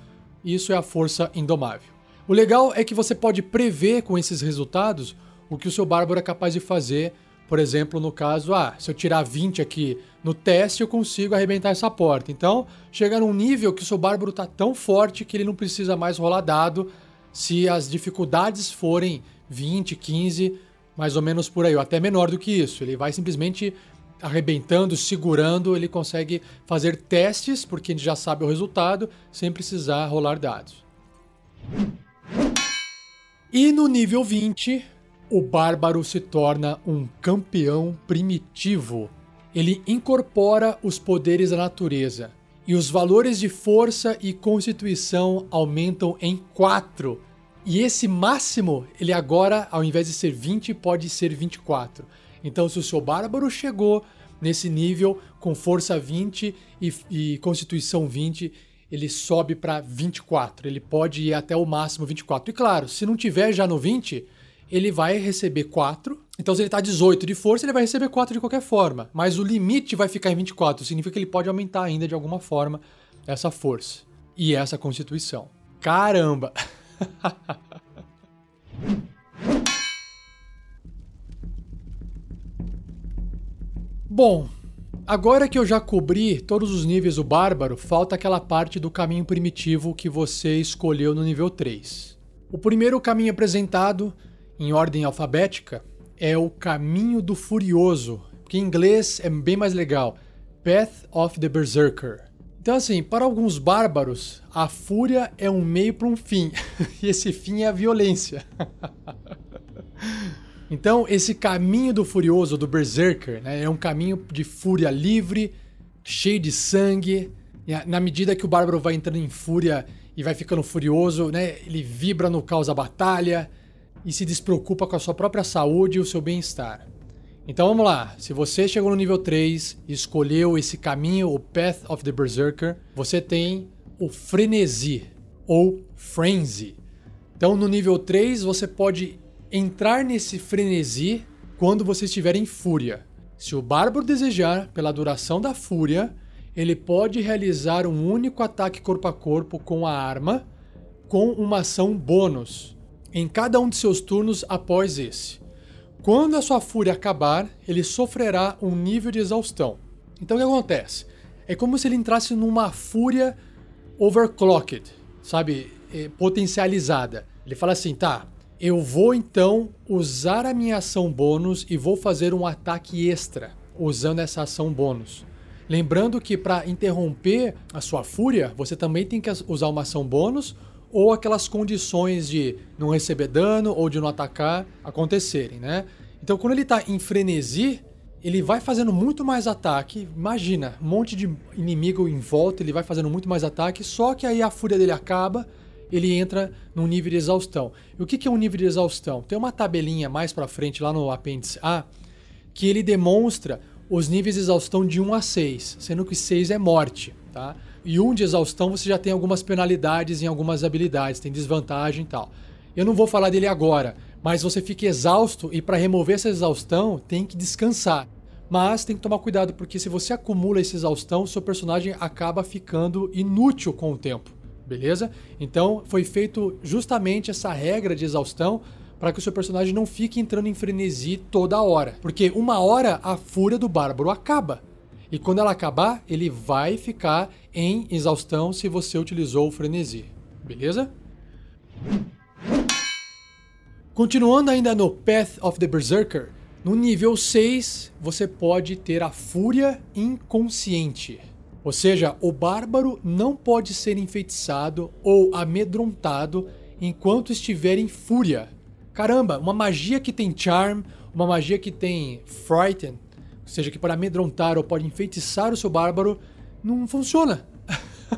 Isso é a força indomável. O legal é que você pode prever com esses resultados o que o seu bárbaro é capaz de fazer. Por exemplo, no caso, ah, se eu tirar 20 aqui no teste, eu consigo arrebentar essa porta. Então, chega num nível que o seu bárbaro está tão forte que ele não precisa mais rolar dado se as dificuldades forem 20, 15, mais ou menos por aí, ou até menor do que isso. Ele vai simplesmente arrebentando, segurando, ele consegue fazer testes, porque a gente já sabe o resultado, sem precisar rolar dados. E no nível 20, o bárbaro se torna um campeão primitivo. Ele incorpora os poderes da natureza e os valores de força e constituição aumentam em 4. E esse máximo, ele agora, ao invés de ser 20, pode ser 24. Então, se o seu bárbaro chegou nesse nível com força 20 e, e constituição 20, ele sobe para 24. Ele pode ir até o máximo 24. E claro, se não tiver já no 20, ele vai receber 4. Então, se ele tá 18 de força, ele vai receber 4 de qualquer forma. Mas o limite vai ficar em 24. Significa que ele pode aumentar ainda de alguma forma essa força e essa constituição. Caramba! (laughs) Bom, agora que eu já cobri todos os níveis do bárbaro, falta aquela parte do caminho primitivo que você escolheu no nível 3. O primeiro caminho apresentado, em ordem alfabética, é o caminho do furioso, que em inglês é bem mais legal, Path of the Berserker. Então, assim, para alguns bárbaros, a fúria é um meio para um fim, (laughs) e esse fim é a violência. (laughs) Então, esse caminho do furioso, do Berserker, né, é um caminho de fúria livre, cheio de sangue. Na medida que o Bárbaro vai entrando em fúria e vai ficando furioso, né, ele vibra no caos da batalha e se despreocupa com a sua própria saúde e o seu bem-estar. Então vamos lá, se você chegou no nível 3 e escolheu esse caminho, o Path of the Berserker, você tem o frenesi ou frenzy. Então no nível 3 você pode entrar nesse frenesi quando você estiver em fúria. Se o bárbaro desejar, pela duração da fúria, ele pode realizar um único ataque corpo a corpo com a arma, com uma ação bônus, em cada um de seus turnos após esse. Quando a sua fúria acabar, ele sofrerá um nível de exaustão. Então o que acontece? É como se ele entrasse numa fúria overclocked, sabe? É, potencializada. Ele fala assim: tá, eu vou então usar a minha ação bônus e vou fazer um ataque extra usando essa ação bônus. Lembrando que para interromper a sua fúria, você também tem que usar uma ação bônus ou aquelas condições de não receber dano ou de não atacar acontecerem, né? Então quando ele está em frenesi, ele vai fazendo muito mais ataque. Imagina, um monte de inimigo em volta, ele vai fazendo muito mais ataque, só que aí a fúria dele acaba ele entra num nível de exaustão. E o que é um nível de exaustão? Tem uma tabelinha mais para frente lá no apêndice A que ele demonstra os níveis de exaustão de 1 a 6, sendo que 6 é morte, tá? E 1 de exaustão você já tem algumas penalidades em algumas habilidades, tem desvantagem e tal. Eu não vou falar dele agora, mas você fica exausto e para remover essa exaustão tem que descansar. Mas tem que tomar cuidado porque se você acumula essa exaustão, seu personagem acaba ficando inútil com o tempo beleza? Então foi feito justamente essa regra de exaustão para que o seu personagem não fique entrando em frenesi toda hora, porque uma hora a fúria do bárbaro acaba. E quando ela acabar, ele vai ficar em exaustão se você utilizou o frenesi, beleza? Continuando ainda no Path of the Berserker, no nível 6 você pode ter a Fúria Inconsciente. Ou seja, o bárbaro não pode ser enfeitiçado ou amedrontado enquanto estiver em fúria. Caramba, uma magia que tem charm, uma magia que tem frighten, seja, que pode amedrontar ou pode enfeitiçar o seu bárbaro, não funciona.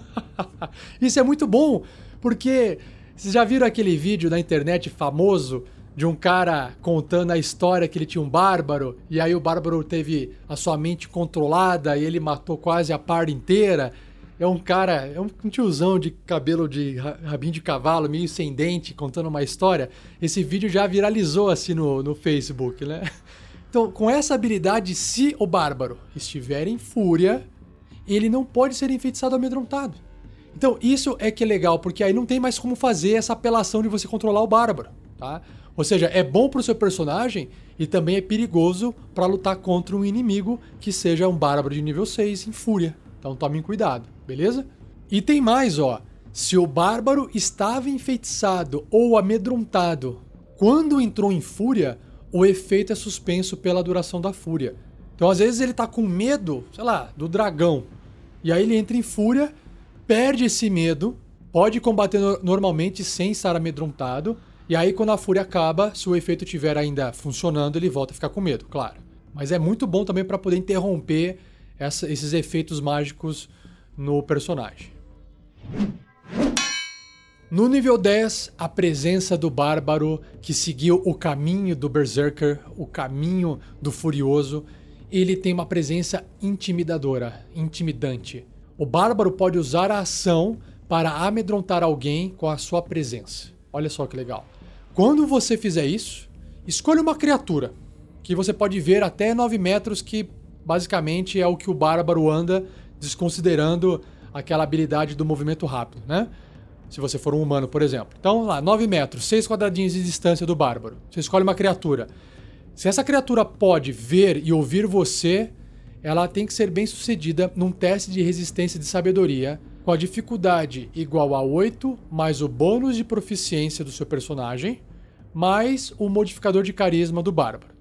(laughs) Isso é muito bom, porque vocês já viram aquele vídeo na internet famoso de um cara contando a história que ele tinha um bárbaro, e aí o bárbaro teve a sua mente controlada e ele matou quase a par inteira. É um cara, é um tiozão de cabelo de rabinho de cavalo, meio sem dente, contando uma história. Esse vídeo já viralizou assim no, no Facebook, né? (laughs) Então, com essa habilidade, se o bárbaro estiver em fúria, ele não pode ser enfeitiçado amedrontado. Então, isso é que é legal, porque aí não tem mais como fazer essa apelação de você controlar o bárbaro, tá? Ou seja, é bom para o seu personagem e também é perigoso para lutar contra um inimigo que seja um bárbaro de nível 6 em fúria. Então tomem cuidado, beleza? E tem mais, ó. Se o bárbaro estava enfeitiçado ou amedrontado quando entrou em fúria, o efeito é suspenso pela duração da fúria. Então, às vezes, ele tá com medo, sei lá, do dragão. E aí ele entra em fúria, perde esse medo, pode combater normalmente sem estar amedrontado e aí, quando a fúria acaba, se o efeito estiver ainda funcionando, ele volta a ficar com medo, claro. Mas é muito bom também para poder interromper essa, esses efeitos mágicos no personagem. No nível 10, a presença do bárbaro que seguiu o caminho do Berserker, o caminho do Furioso, ele tem uma presença intimidadora, intimidante. O bárbaro pode usar a ação para amedrontar alguém com a sua presença. Olha só que legal. Quando você fizer isso, Escolha uma criatura que você pode ver até 9 metros, que basicamente é o que o bárbaro anda, desconsiderando aquela habilidade do movimento rápido, né? Se você for um humano, por exemplo. Então, lá, 9 metros, 6 quadradinhos de distância do bárbaro. Você escolhe uma criatura. Se essa criatura pode ver e ouvir você, ela tem que ser bem sucedida num teste de resistência de sabedoria com a dificuldade igual a 8, mais o bônus de proficiência do seu personagem, mais o modificador de carisma do bárbaro.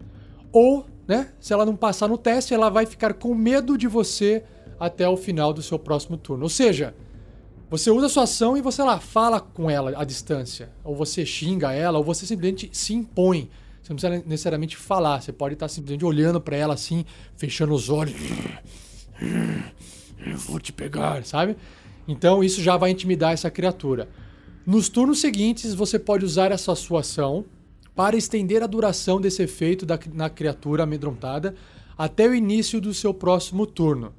Ou, né, se ela não passar no teste, ela vai ficar com medo de você até o final do seu próximo turno. Ou seja, você usa a sua ação e você lá fala com ela à distância, ou você xinga ela, ou você simplesmente se impõe. Você não precisa necessariamente falar, você pode estar simplesmente olhando para ela assim, fechando os olhos. Eu vou te pegar, sabe? Então isso já vai intimidar essa criatura. Nos turnos seguintes, você pode usar essa sua ação para estender a duração desse efeito da, na criatura amedrontada até o início do seu próximo turno.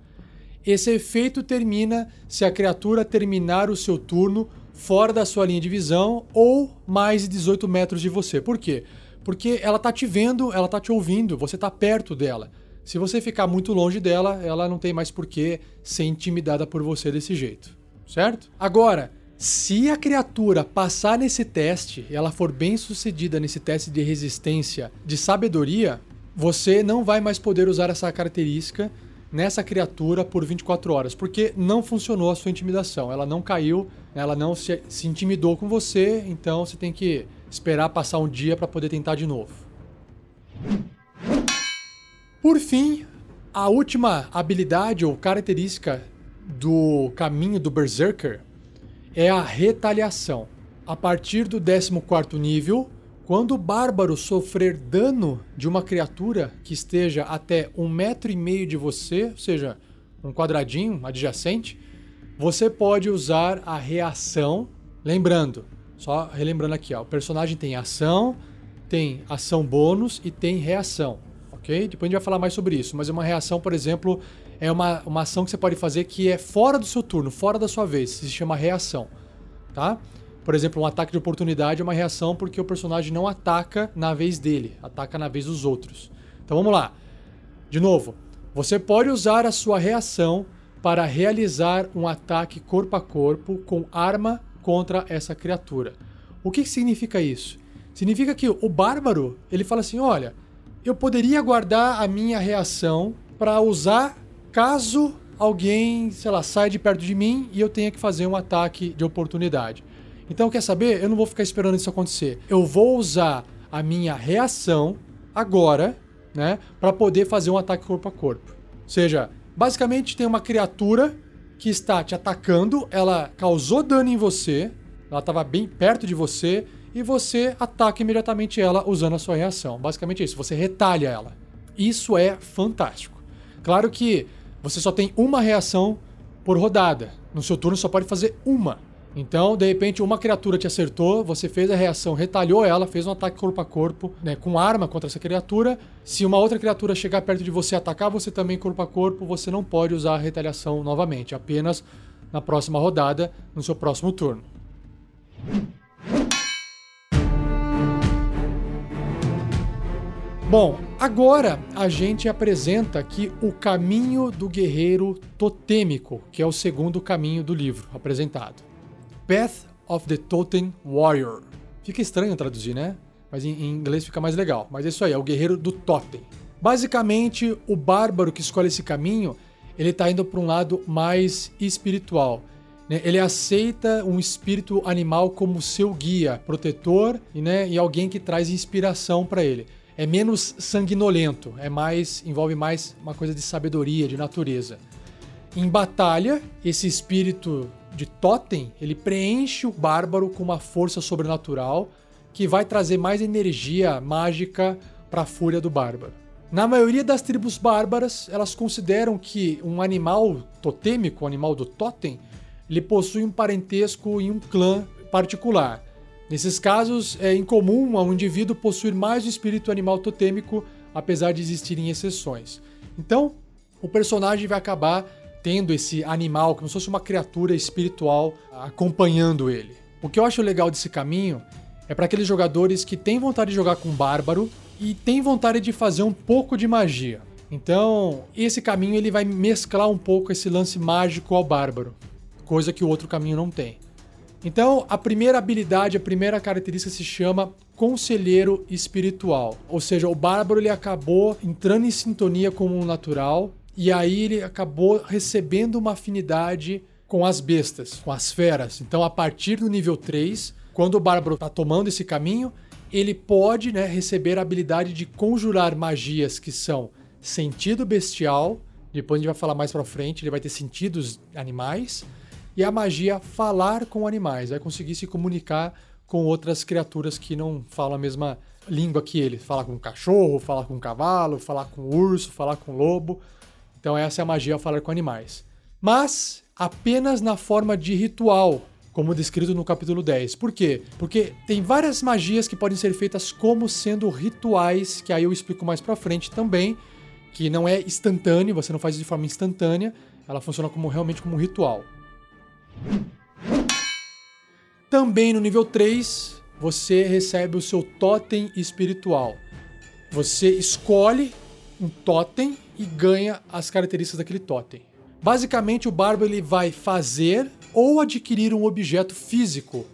Esse efeito termina se a criatura terminar o seu turno fora da sua linha de visão ou mais de 18 metros de você. Por quê? Porque ela tá te vendo, ela tá te ouvindo, você tá perto dela. Se você ficar muito longe dela, ela não tem mais por que ser intimidada por você desse jeito, certo? Agora, se a criatura passar nesse teste, ela for bem sucedida nesse teste de resistência de sabedoria, você não vai mais poder usar essa característica nessa criatura por 24 horas, porque não funcionou a sua intimidação. Ela não caiu, ela não se, se intimidou com você, então você tem que esperar passar um dia para poder tentar de novo. Por fim, a última habilidade ou característica do caminho do Berserker é a retaliação. A partir do 14 nível, quando o bárbaro sofrer dano de uma criatura que esteja até um metro e meio de você, ou seja, um quadradinho adjacente, você pode usar a reação. Lembrando, só relembrando aqui, ó, o personagem tem ação, tem ação bônus e tem reação ok? Depois a gente vai falar mais sobre isso, mas uma reação, por exemplo, é uma, uma ação que você pode fazer que é fora do seu turno, fora da sua vez, se chama reação, tá? Por exemplo, um ataque de oportunidade é uma reação porque o personagem não ataca na vez dele, ataca na vez dos outros. Então vamos lá. De novo, você pode usar a sua reação para realizar um ataque corpo a corpo com arma contra essa criatura. O que significa isso? Significa que o bárbaro, ele fala assim, olha, eu poderia guardar a minha reação para usar caso alguém, sei lá, saia de perto de mim e eu tenha que fazer um ataque de oportunidade. Então, quer saber? Eu não vou ficar esperando isso acontecer. Eu vou usar a minha reação agora, né, para poder fazer um ataque corpo a corpo. Ou seja, basicamente tem uma criatura que está te atacando, ela causou dano em você, ela estava bem perto de você e você ataca imediatamente ela usando a sua reação. Basicamente isso, você retalha ela. Isso é fantástico. Claro que você só tem uma reação por rodada. No seu turno só pode fazer uma. Então, de repente, uma criatura te acertou, você fez a reação, retalhou ela, fez um ataque corpo a corpo, né, com arma contra essa criatura. Se uma outra criatura chegar perto de você e atacar você também corpo a corpo, você não pode usar a retaliação novamente, apenas na próxima rodada, no seu próximo turno. Bom, agora a gente apresenta aqui o caminho do guerreiro totêmico, que é o segundo caminho do livro apresentado. Path of the Totem Warrior. Fica estranho traduzir, né? Mas em inglês fica mais legal. Mas é isso aí, é o guerreiro do totem. Basicamente, o bárbaro que escolhe esse caminho, ele está indo para um lado mais espiritual. Né? Ele aceita um espírito animal como seu guia, protetor né? e alguém que traz inspiração para ele é menos sanguinolento, é mais envolve mais uma coisa de sabedoria, de natureza. Em batalha, esse espírito de totem, ele preenche o bárbaro com uma força sobrenatural que vai trazer mais energia mágica para a fúria do bárbaro. Na maioria das tribos bárbaras, elas consideram que um animal totêmico, um animal do totem, ele possui um parentesco em um clã particular. Nesses casos, é incomum a um indivíduo possuir mais o espírito animal totêmico, apesar de existirem exceções. Então, o personagem vai acabar tendo esse animal, como se fosse uma criatura espiritual, acompanhando ele. O que eu acho legal desse caminho É para aqueles jogadores que têm vontade de jogar com bárbaro e têm vontade de fazer um pouco de magia. Então, esse caminho ele vai mesclar um pouco esse lance mágico ao bárbaro, coisa que o outro caminho não tem. Então, a primeira habilidade, a primeira característica se chama Conselheiro Espiritual. Ou seja, o Bárbaro ele acabou entrando em sintonia com o natural e aí ele acabou recebendo uma afinidade com as bestas, com as feras. Então, a partir do nível 3, quando o Bárbaro está tomando esse caminho, ele pode né, receber a habilidade de conjurar magias que são sentido bestial, depois a gente vai falar mais para frente, ele vai ter sentidos animais e a magia falar com animais, vai conseguir se comunicar com outras criaturas que não falam a mesma língua que ele. Falar com um cachorro, falar com um cavalo, falar com um urso, falar com um lobo. Então essa é a magia falar com animais. Mas apenas na forma de ritual, como descrito no capítulo 10. Por quê? Porque tem várias magias que podem ser feitas como sendo rituais, que aí eu explico mais pra frente também, que não é instantâneo, você não faz de forma instantânea, ela funciona como realmente como um ritual. Também no nível 3, você recebe o seu totem espiritual. Você escolhe um totem e ganha as características daquele totem. Basicamente, o barbo ele vai fazer ou adquirir um objeto físico,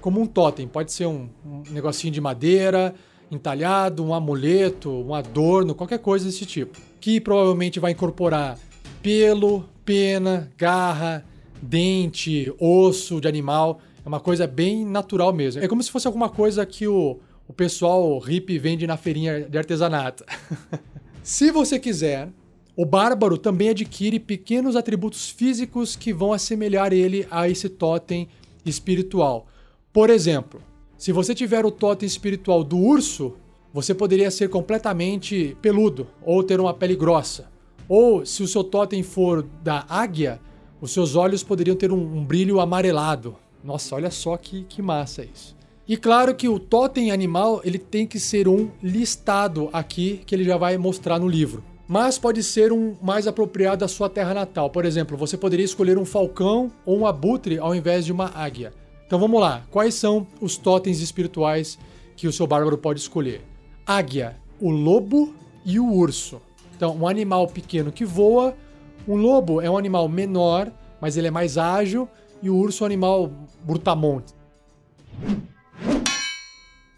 como um totem. Pode ser um, um negocinho de madeira, entalhado, um amuleto, um adorno, qualquer coisa desse tipo. Que provavelmente vai incorporar pelo, pena, garra, dente, osso de animal. É uma coisa bem natural mesmo. É como se fosse alguma coisa que o, o pessoal hippie vende na feirinha de artesanato. (laughs) se você quiser, o bárbaro também adquire pequenos atributos físicos que vão assemelhar ele a esse totem espiritual. Por exemplo, se você tiver o totem espiritual do urso, você poderia ser completamente peludo ou ter uma pele grossa. Ou se o seu totem for da águia, os seus olhos poderiam ter um, um brilho amarelado. Nossa, olha só que, que massa isso. E claro que o totem animal ele tem que ser um listado aqui que ele já vai mostrar no livro. Mas pode ser um mais apropriado à sua terra natal. Por exemplo, você poderia escolher um falcão ou um abutre ao invés de uma águia. Então vamos lá. Quais são os totens espirituais que o seu bárbaro pode escolher? Águia, o lobo e o urso. Então, um animal pequeno que voa um lobo é um animal menor, mas ele é mais ágil, e o urso é um animal brutamonte.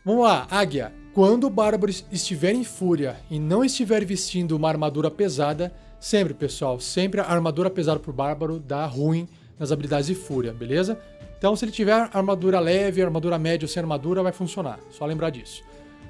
Vamos lá, águia. Quando o bárbaro estiver em fúria e não estiver vestindo uma armadura pesada, sempre, pessoal, sempre a armadura pesada pro bárbaro dá ruim nas habilidades de fúria, beleza? Então, se ele tiver armadura leve, armadura média ou sem armadura, vai funcionar. Só lembrar disso.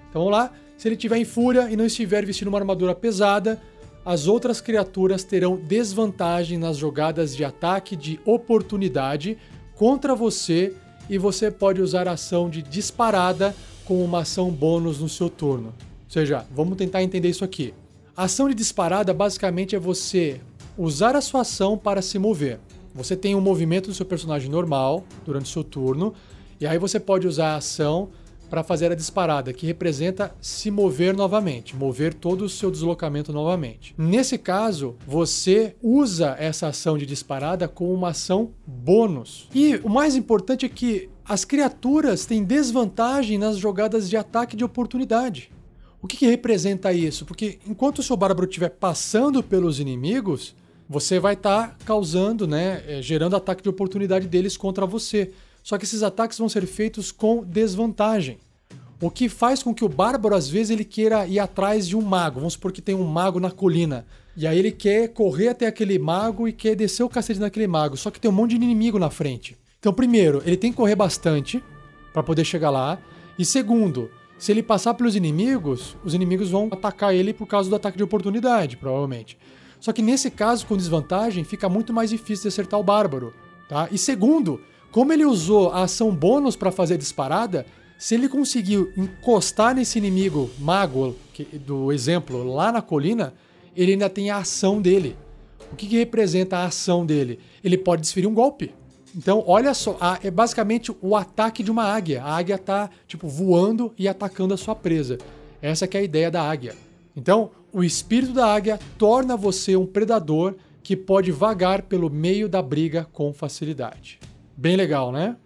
Então, vamos lá. Se ele estiver em fúria e não estiver vestindo uma armadura pesada, as outras criaturas terão desvantagem nas jogadas de ataque de oportunidade contra você e você pode usar a ação de disparada com uma ação bônus no seu turno. Ou seja, vamos tentar entender isso aqui. A ação de disparada basicamente é você usar a sua ação para se mover. Você tem um movimento do seu personagem normal durante o seu turno, e aí você pode usar a ação para fazer a disparada, que representa se mover novamente, mover todo o seu deslocamento novamente. Nesse caso, você usa essa ação de disparada como uma ação bônus. E o mais importante é que as criaturas têm desvantagem nas jogadas de ataque de oportunidade. O que, que representa isso? Porque enquanto o seu bárbaro estiver passando pelos inimigos, você vai estar tá causando, né, eh, gerando ataque de oportunidade deles contra você. Só que esses ataques vão ser feitos com desvantagem. O que faz com que o bárbaro, às vezes, ele queira ir atrás de um mago. Vamos supor que tem um mago na colina. E aí ele quer correr até aquele mago e quer descer o cacete naquele mago. Só que tem um monte de inimigo na frente. Então, primeiro, ele tem que correr bastante para poder chegar lá. E segundo, se ele passar pelos inimigos, os inimigos vão atacar ele por causa do ataque de oportunidade, provavelmente. Só que nesse caso, com desvantagem, fica muito mais difícil de acertar o bárbaro. Tá? E segundo, como ele usou a ação bônus para fazer a disparada, se ele conseguiu encostar nesse inimigo mago que, do exemplo lá na colina, ele ainda tem a ação dele. O que, que representa a ação dele? Ele pode desferir um golpe. Então, olha só, a, é basicamente o ataque de uma águia. A águia está tipo voando e atacando a sua presa. Essa é a ideia da águia. Então, o espírito da águia torna você um predador que pode vagar pelo meio da briga com facilidade. Bem legal, né?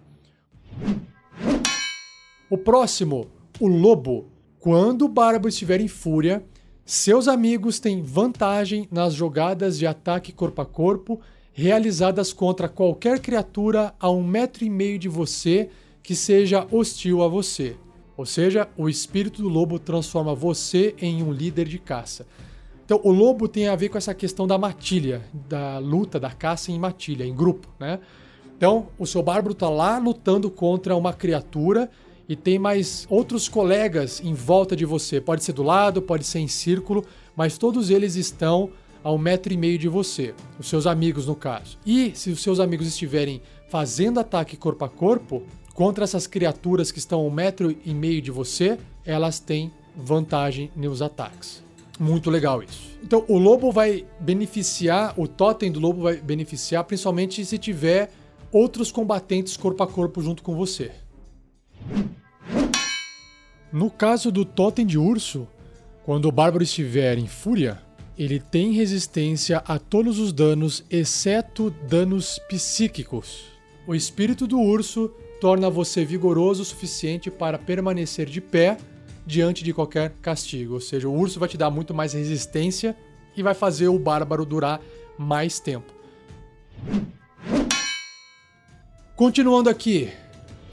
O próximo, o lobo. Quando o Bárbaro estiver em fúria, seus amigos têm vantagem nas jogadas de ataque corpo a corpo realizadas contra qualquer criatura a um metro e meio de você que seja hostil a você. Ou seja, o espírito do lobo transforma você em um líder de caça. Então, o lobo tem a ver com essa questão da matilha, da luta, da caça em matilha, em grupo, né? Então, o seu bárbaro está lá lutando contra uma criatura e tem mais outros colegas em volta de você. Pode ser do lado, pode ser em círculo, mas todos eles estão a um metro e meio de você, os seus amigos no caso. E se os seus amigos estiverem fazendo ataque corpo a corpo contra essas criaturas que estão a um metro e meio de você, elas têm vantagem nos ataques. Muito legal isso. Então o lobo vai beneficiar, o totem do lobo vai beneficiar principalmente se tiver outros combatentes corpo a corpo junto com você. No caso do totem de urso, quando o bárbaro estiver em fúria, ele tem resistência a todos os danos, exceto danos psíquicos. O espírito do urso torna você vigoroso o suficiente para permanecer de pé diante de qualquer castigo. Ou seja, o urso vai te dar muito mais resistência e vai fazer o bárbaro durar mais tempo. Continuando aqui,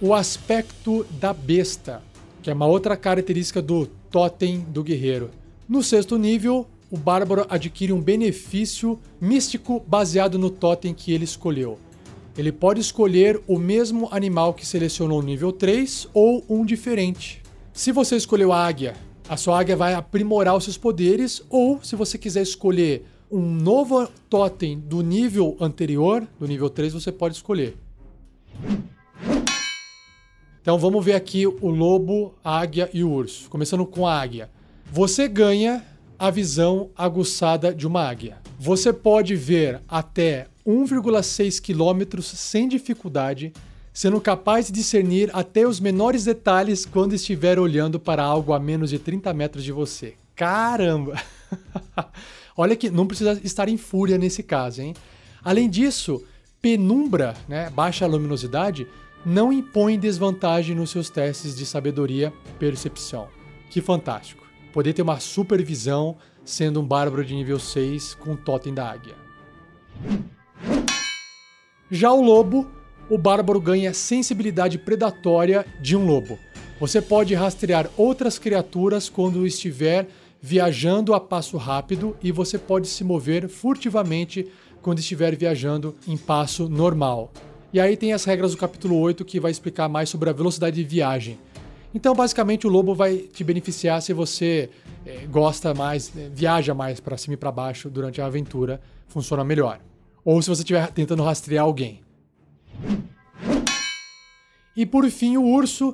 o aspecto da besta, que é uma outra característica do totem do guerreiro. No sexto nível, o bárbaro adquire um benefício místico baseado no totem que ele escolheu. Ele pode escolher o mesmo animal que selecionou no nível 3 ou um diferente. Se você escolheu a águia, a sua águia vai aprimorar os seus poderes, ou se você quiser escolher um novo totem do nível anterior, do nível 3, você pode escolher. Então vamos ver aqui o lobo, a águia e o urso. Começando com a águia. Você ganha a visão aguçada de uma águia. Você pode ver até 1,6 quilômetros sem dificuldade, sendo capaz de discernir até os menores detalhes quando estiver olhando para algo a menos de 30 metros de você. Caramba! (laughs) Olha que não precisa estar em fúria nesse caso, hein? Além disso, penumbra, né, baixa luminosidade, não impõe desvantagem nos seus testes de sabedoria percepção. Que fantástico. Poder ter uma supervisão sendo um bárbaro de nível 6 com o totem da águia. Já o lobo, o bárbaro ganha sensibilidade predatória de um lobo. Você pode rastrear outras criaturas quando estiver viajando a passo rápido e você pode se mover furtivamente quando estiver viajando em passo normal. E aí tem as regras do capítulo 8 que vai explicar mais sobre a velocidade de viagem. Então, basicamente, o lobo vai te beneficiar se você é, gosta mais, é, viaja mais para cima e para baixo durante a aventura, funciona melhor. Ou se você estiver tentando rastrear alguém. E por fim, o urso,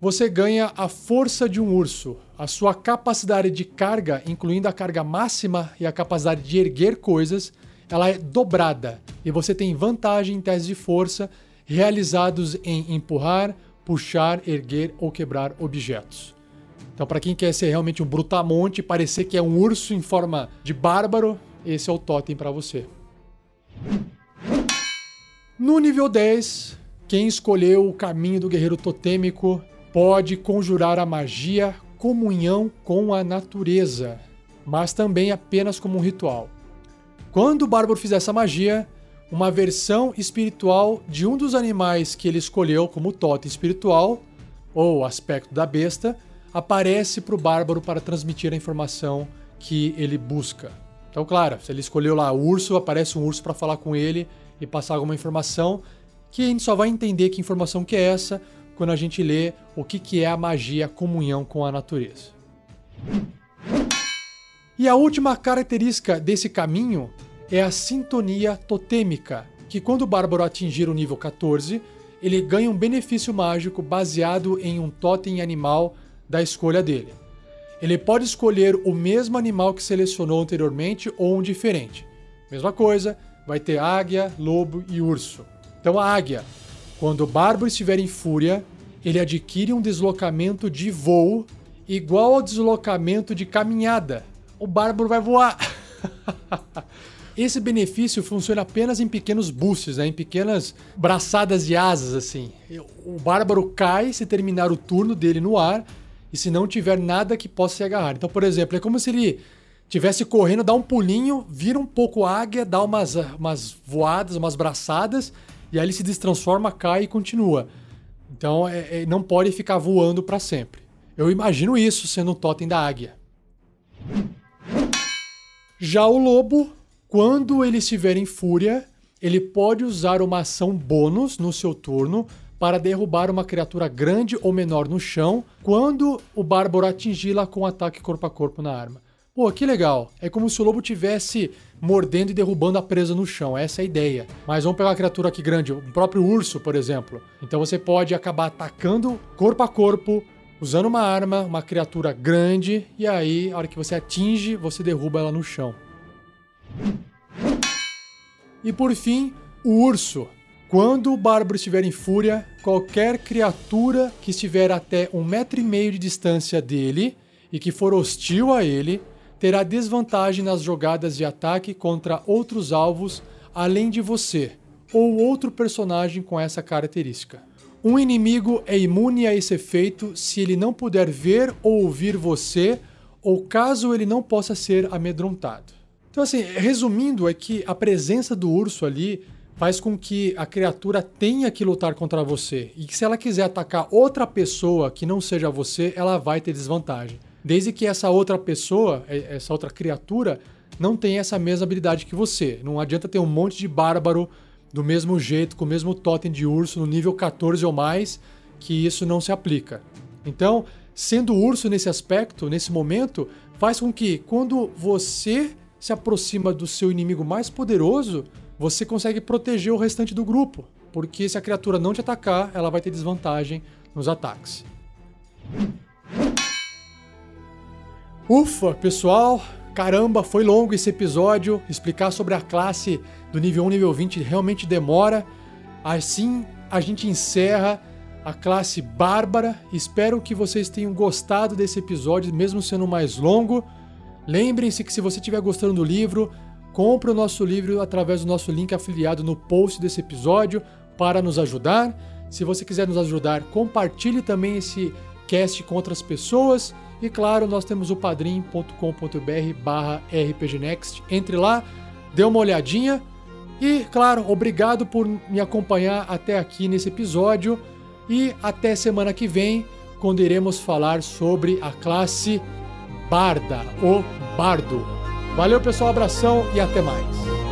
você ganha a força de um urso. A sua capacidade de carga, incluindo a carga máxima e a capacidade de erguer coisas, ela é dobrada e você tem vantagem em testes de força realizados em empurrar, puxar, erguer ou quebrar objetos. Então, para quem quer ser realmente um brutamonte, parecer que é um urso em forma de bárbaro, esse é o totem para você. No nível 10, quem escolheu o caminho do guerreiro totêmico pode conjurar a magia comunhão com a natureza, mas também apenas como um ritual. Quando o bárbaro fizer essa magia, uma versão espiritual de um dos animais que ele escolheu como totem espiritual, ou aspecto da besta, aparece para o bárbaro para transmitir a informação que ele busca. Então, claro, se ele escolheu lá urso, aparece um urso para falar com ele e passar alguma informação, que a gente só vai entender que informação que é essa quando a gente lê o que, que é a magia a comunhão com a natureza. E a última característica desse caminho é a sintonia totêmica, que quando o bárbaro atingir o nível 14, ele ganha um benefício mágico baseado em um totem animal da escolha dele. Ele pode escolher o mesmo animal que selecionou anteriormente ou um diferente. Mesma coisa, vai ter águia, lobo e urso. Então a águia, quando o bárbaro estiver em fúria, ele adquire um deslocamento de voo igual ao deslocamento de caminhada, o bárbaro vai voar. (laughs) esse benefício funciona apenas em pequenos boosts, né? em pequenas braçadas de asas, assim. O bárbaro cai se terminar o turno dele no ar e se não tiver nada que possa se agarrar. Então, por exemplo, é como se ele tivesse correndo, dá um pulinho, vira um pouco águia, dá umas, umas voadas, umas braçadas, e aí ele se destransforma, cai e continua. Então, é, é, não pode ficar voando para sempre. Eu imagino isso sendo um totem da águia. Já o lobo, quando ele estiver em fúria, ele pode usar uma ação bônus no seu turno para derrubar uma criatura grande ou menor no chão quando o bárbaro atingi-la com um ataque corpo a corpo na arma. Pô, que legal. É como se o lobo tivesse mordendo e derrubando a presa no chão. Essa é a ideia. Mas vamos pegar uma criatura aqui grande, o próprio urso, por exemplo. Então você pode acabar atacando corpo a corpo, usando uma arma, uma criatura grande, e aí, a hora que você atinge, você derruba ela no chão. E por fim, o urso. Quando o bárbaro estiver em fúria, qualquer criatura que estiver até um metro e meio de distância dele e que for hostil a ele, terá desvantagem nas jogadas de ataque contra outros alvos além de você, ou outro personagem com essa característica. Um inimigo é imune a esse efeito se ele não puder ver ou ouvir você, ou caso ele não possa ser amedrontado. Então, assim, resumindo, é que a presença do urso ali faz com que a criatura tenha que lutar contra você. E que se ela quiser atacar outra pessoa que não seja você, ela vai ter desvantagem. Desde que essa outra pessoa, essa outra criatura, não tenha essa mesma habilidade que você. Não adianta ter um monte de bárbaro do mesmo jeito, com o mesmo totem de urso no nível 14 ou mais, que isso não se aplica. Então, sendo urso nesse aspecto, nesse momento, faz com que quando você se aproxima do seu inimigo mais poderoso, você consegue proteger o restante do grupo, porque se a criatura não te atacar, ela vai ter desvantagem nos ataques. Ufa, pessoal! Caramba, foi longo esse episódio. Explicar sobre a classe do nível 1 nível 20 realmente demora. Assim, a gente encerra a classe Bárbara. Espero que vocês tenham gostado desse episódio, mesmo sendo mais longo. Lembrem-se que se você estiver gostando do livro, compre o nosso livro através do nosso link afiliado no post desse episódio para nos ajudar. Se você quiser nos ajudar, compartilhe também esse cast com outras pessoas. E claro, nós temos o padrim.com.br barra rpgnext. Entre lá, dê uma olhadinha. E, claro, obrigado por me acompanhar até aqui nesse episódio. E até semana que vem, quando iremos falar sobre a classe Barda, o Bardo. Valeu, pessoal, abração e até mais.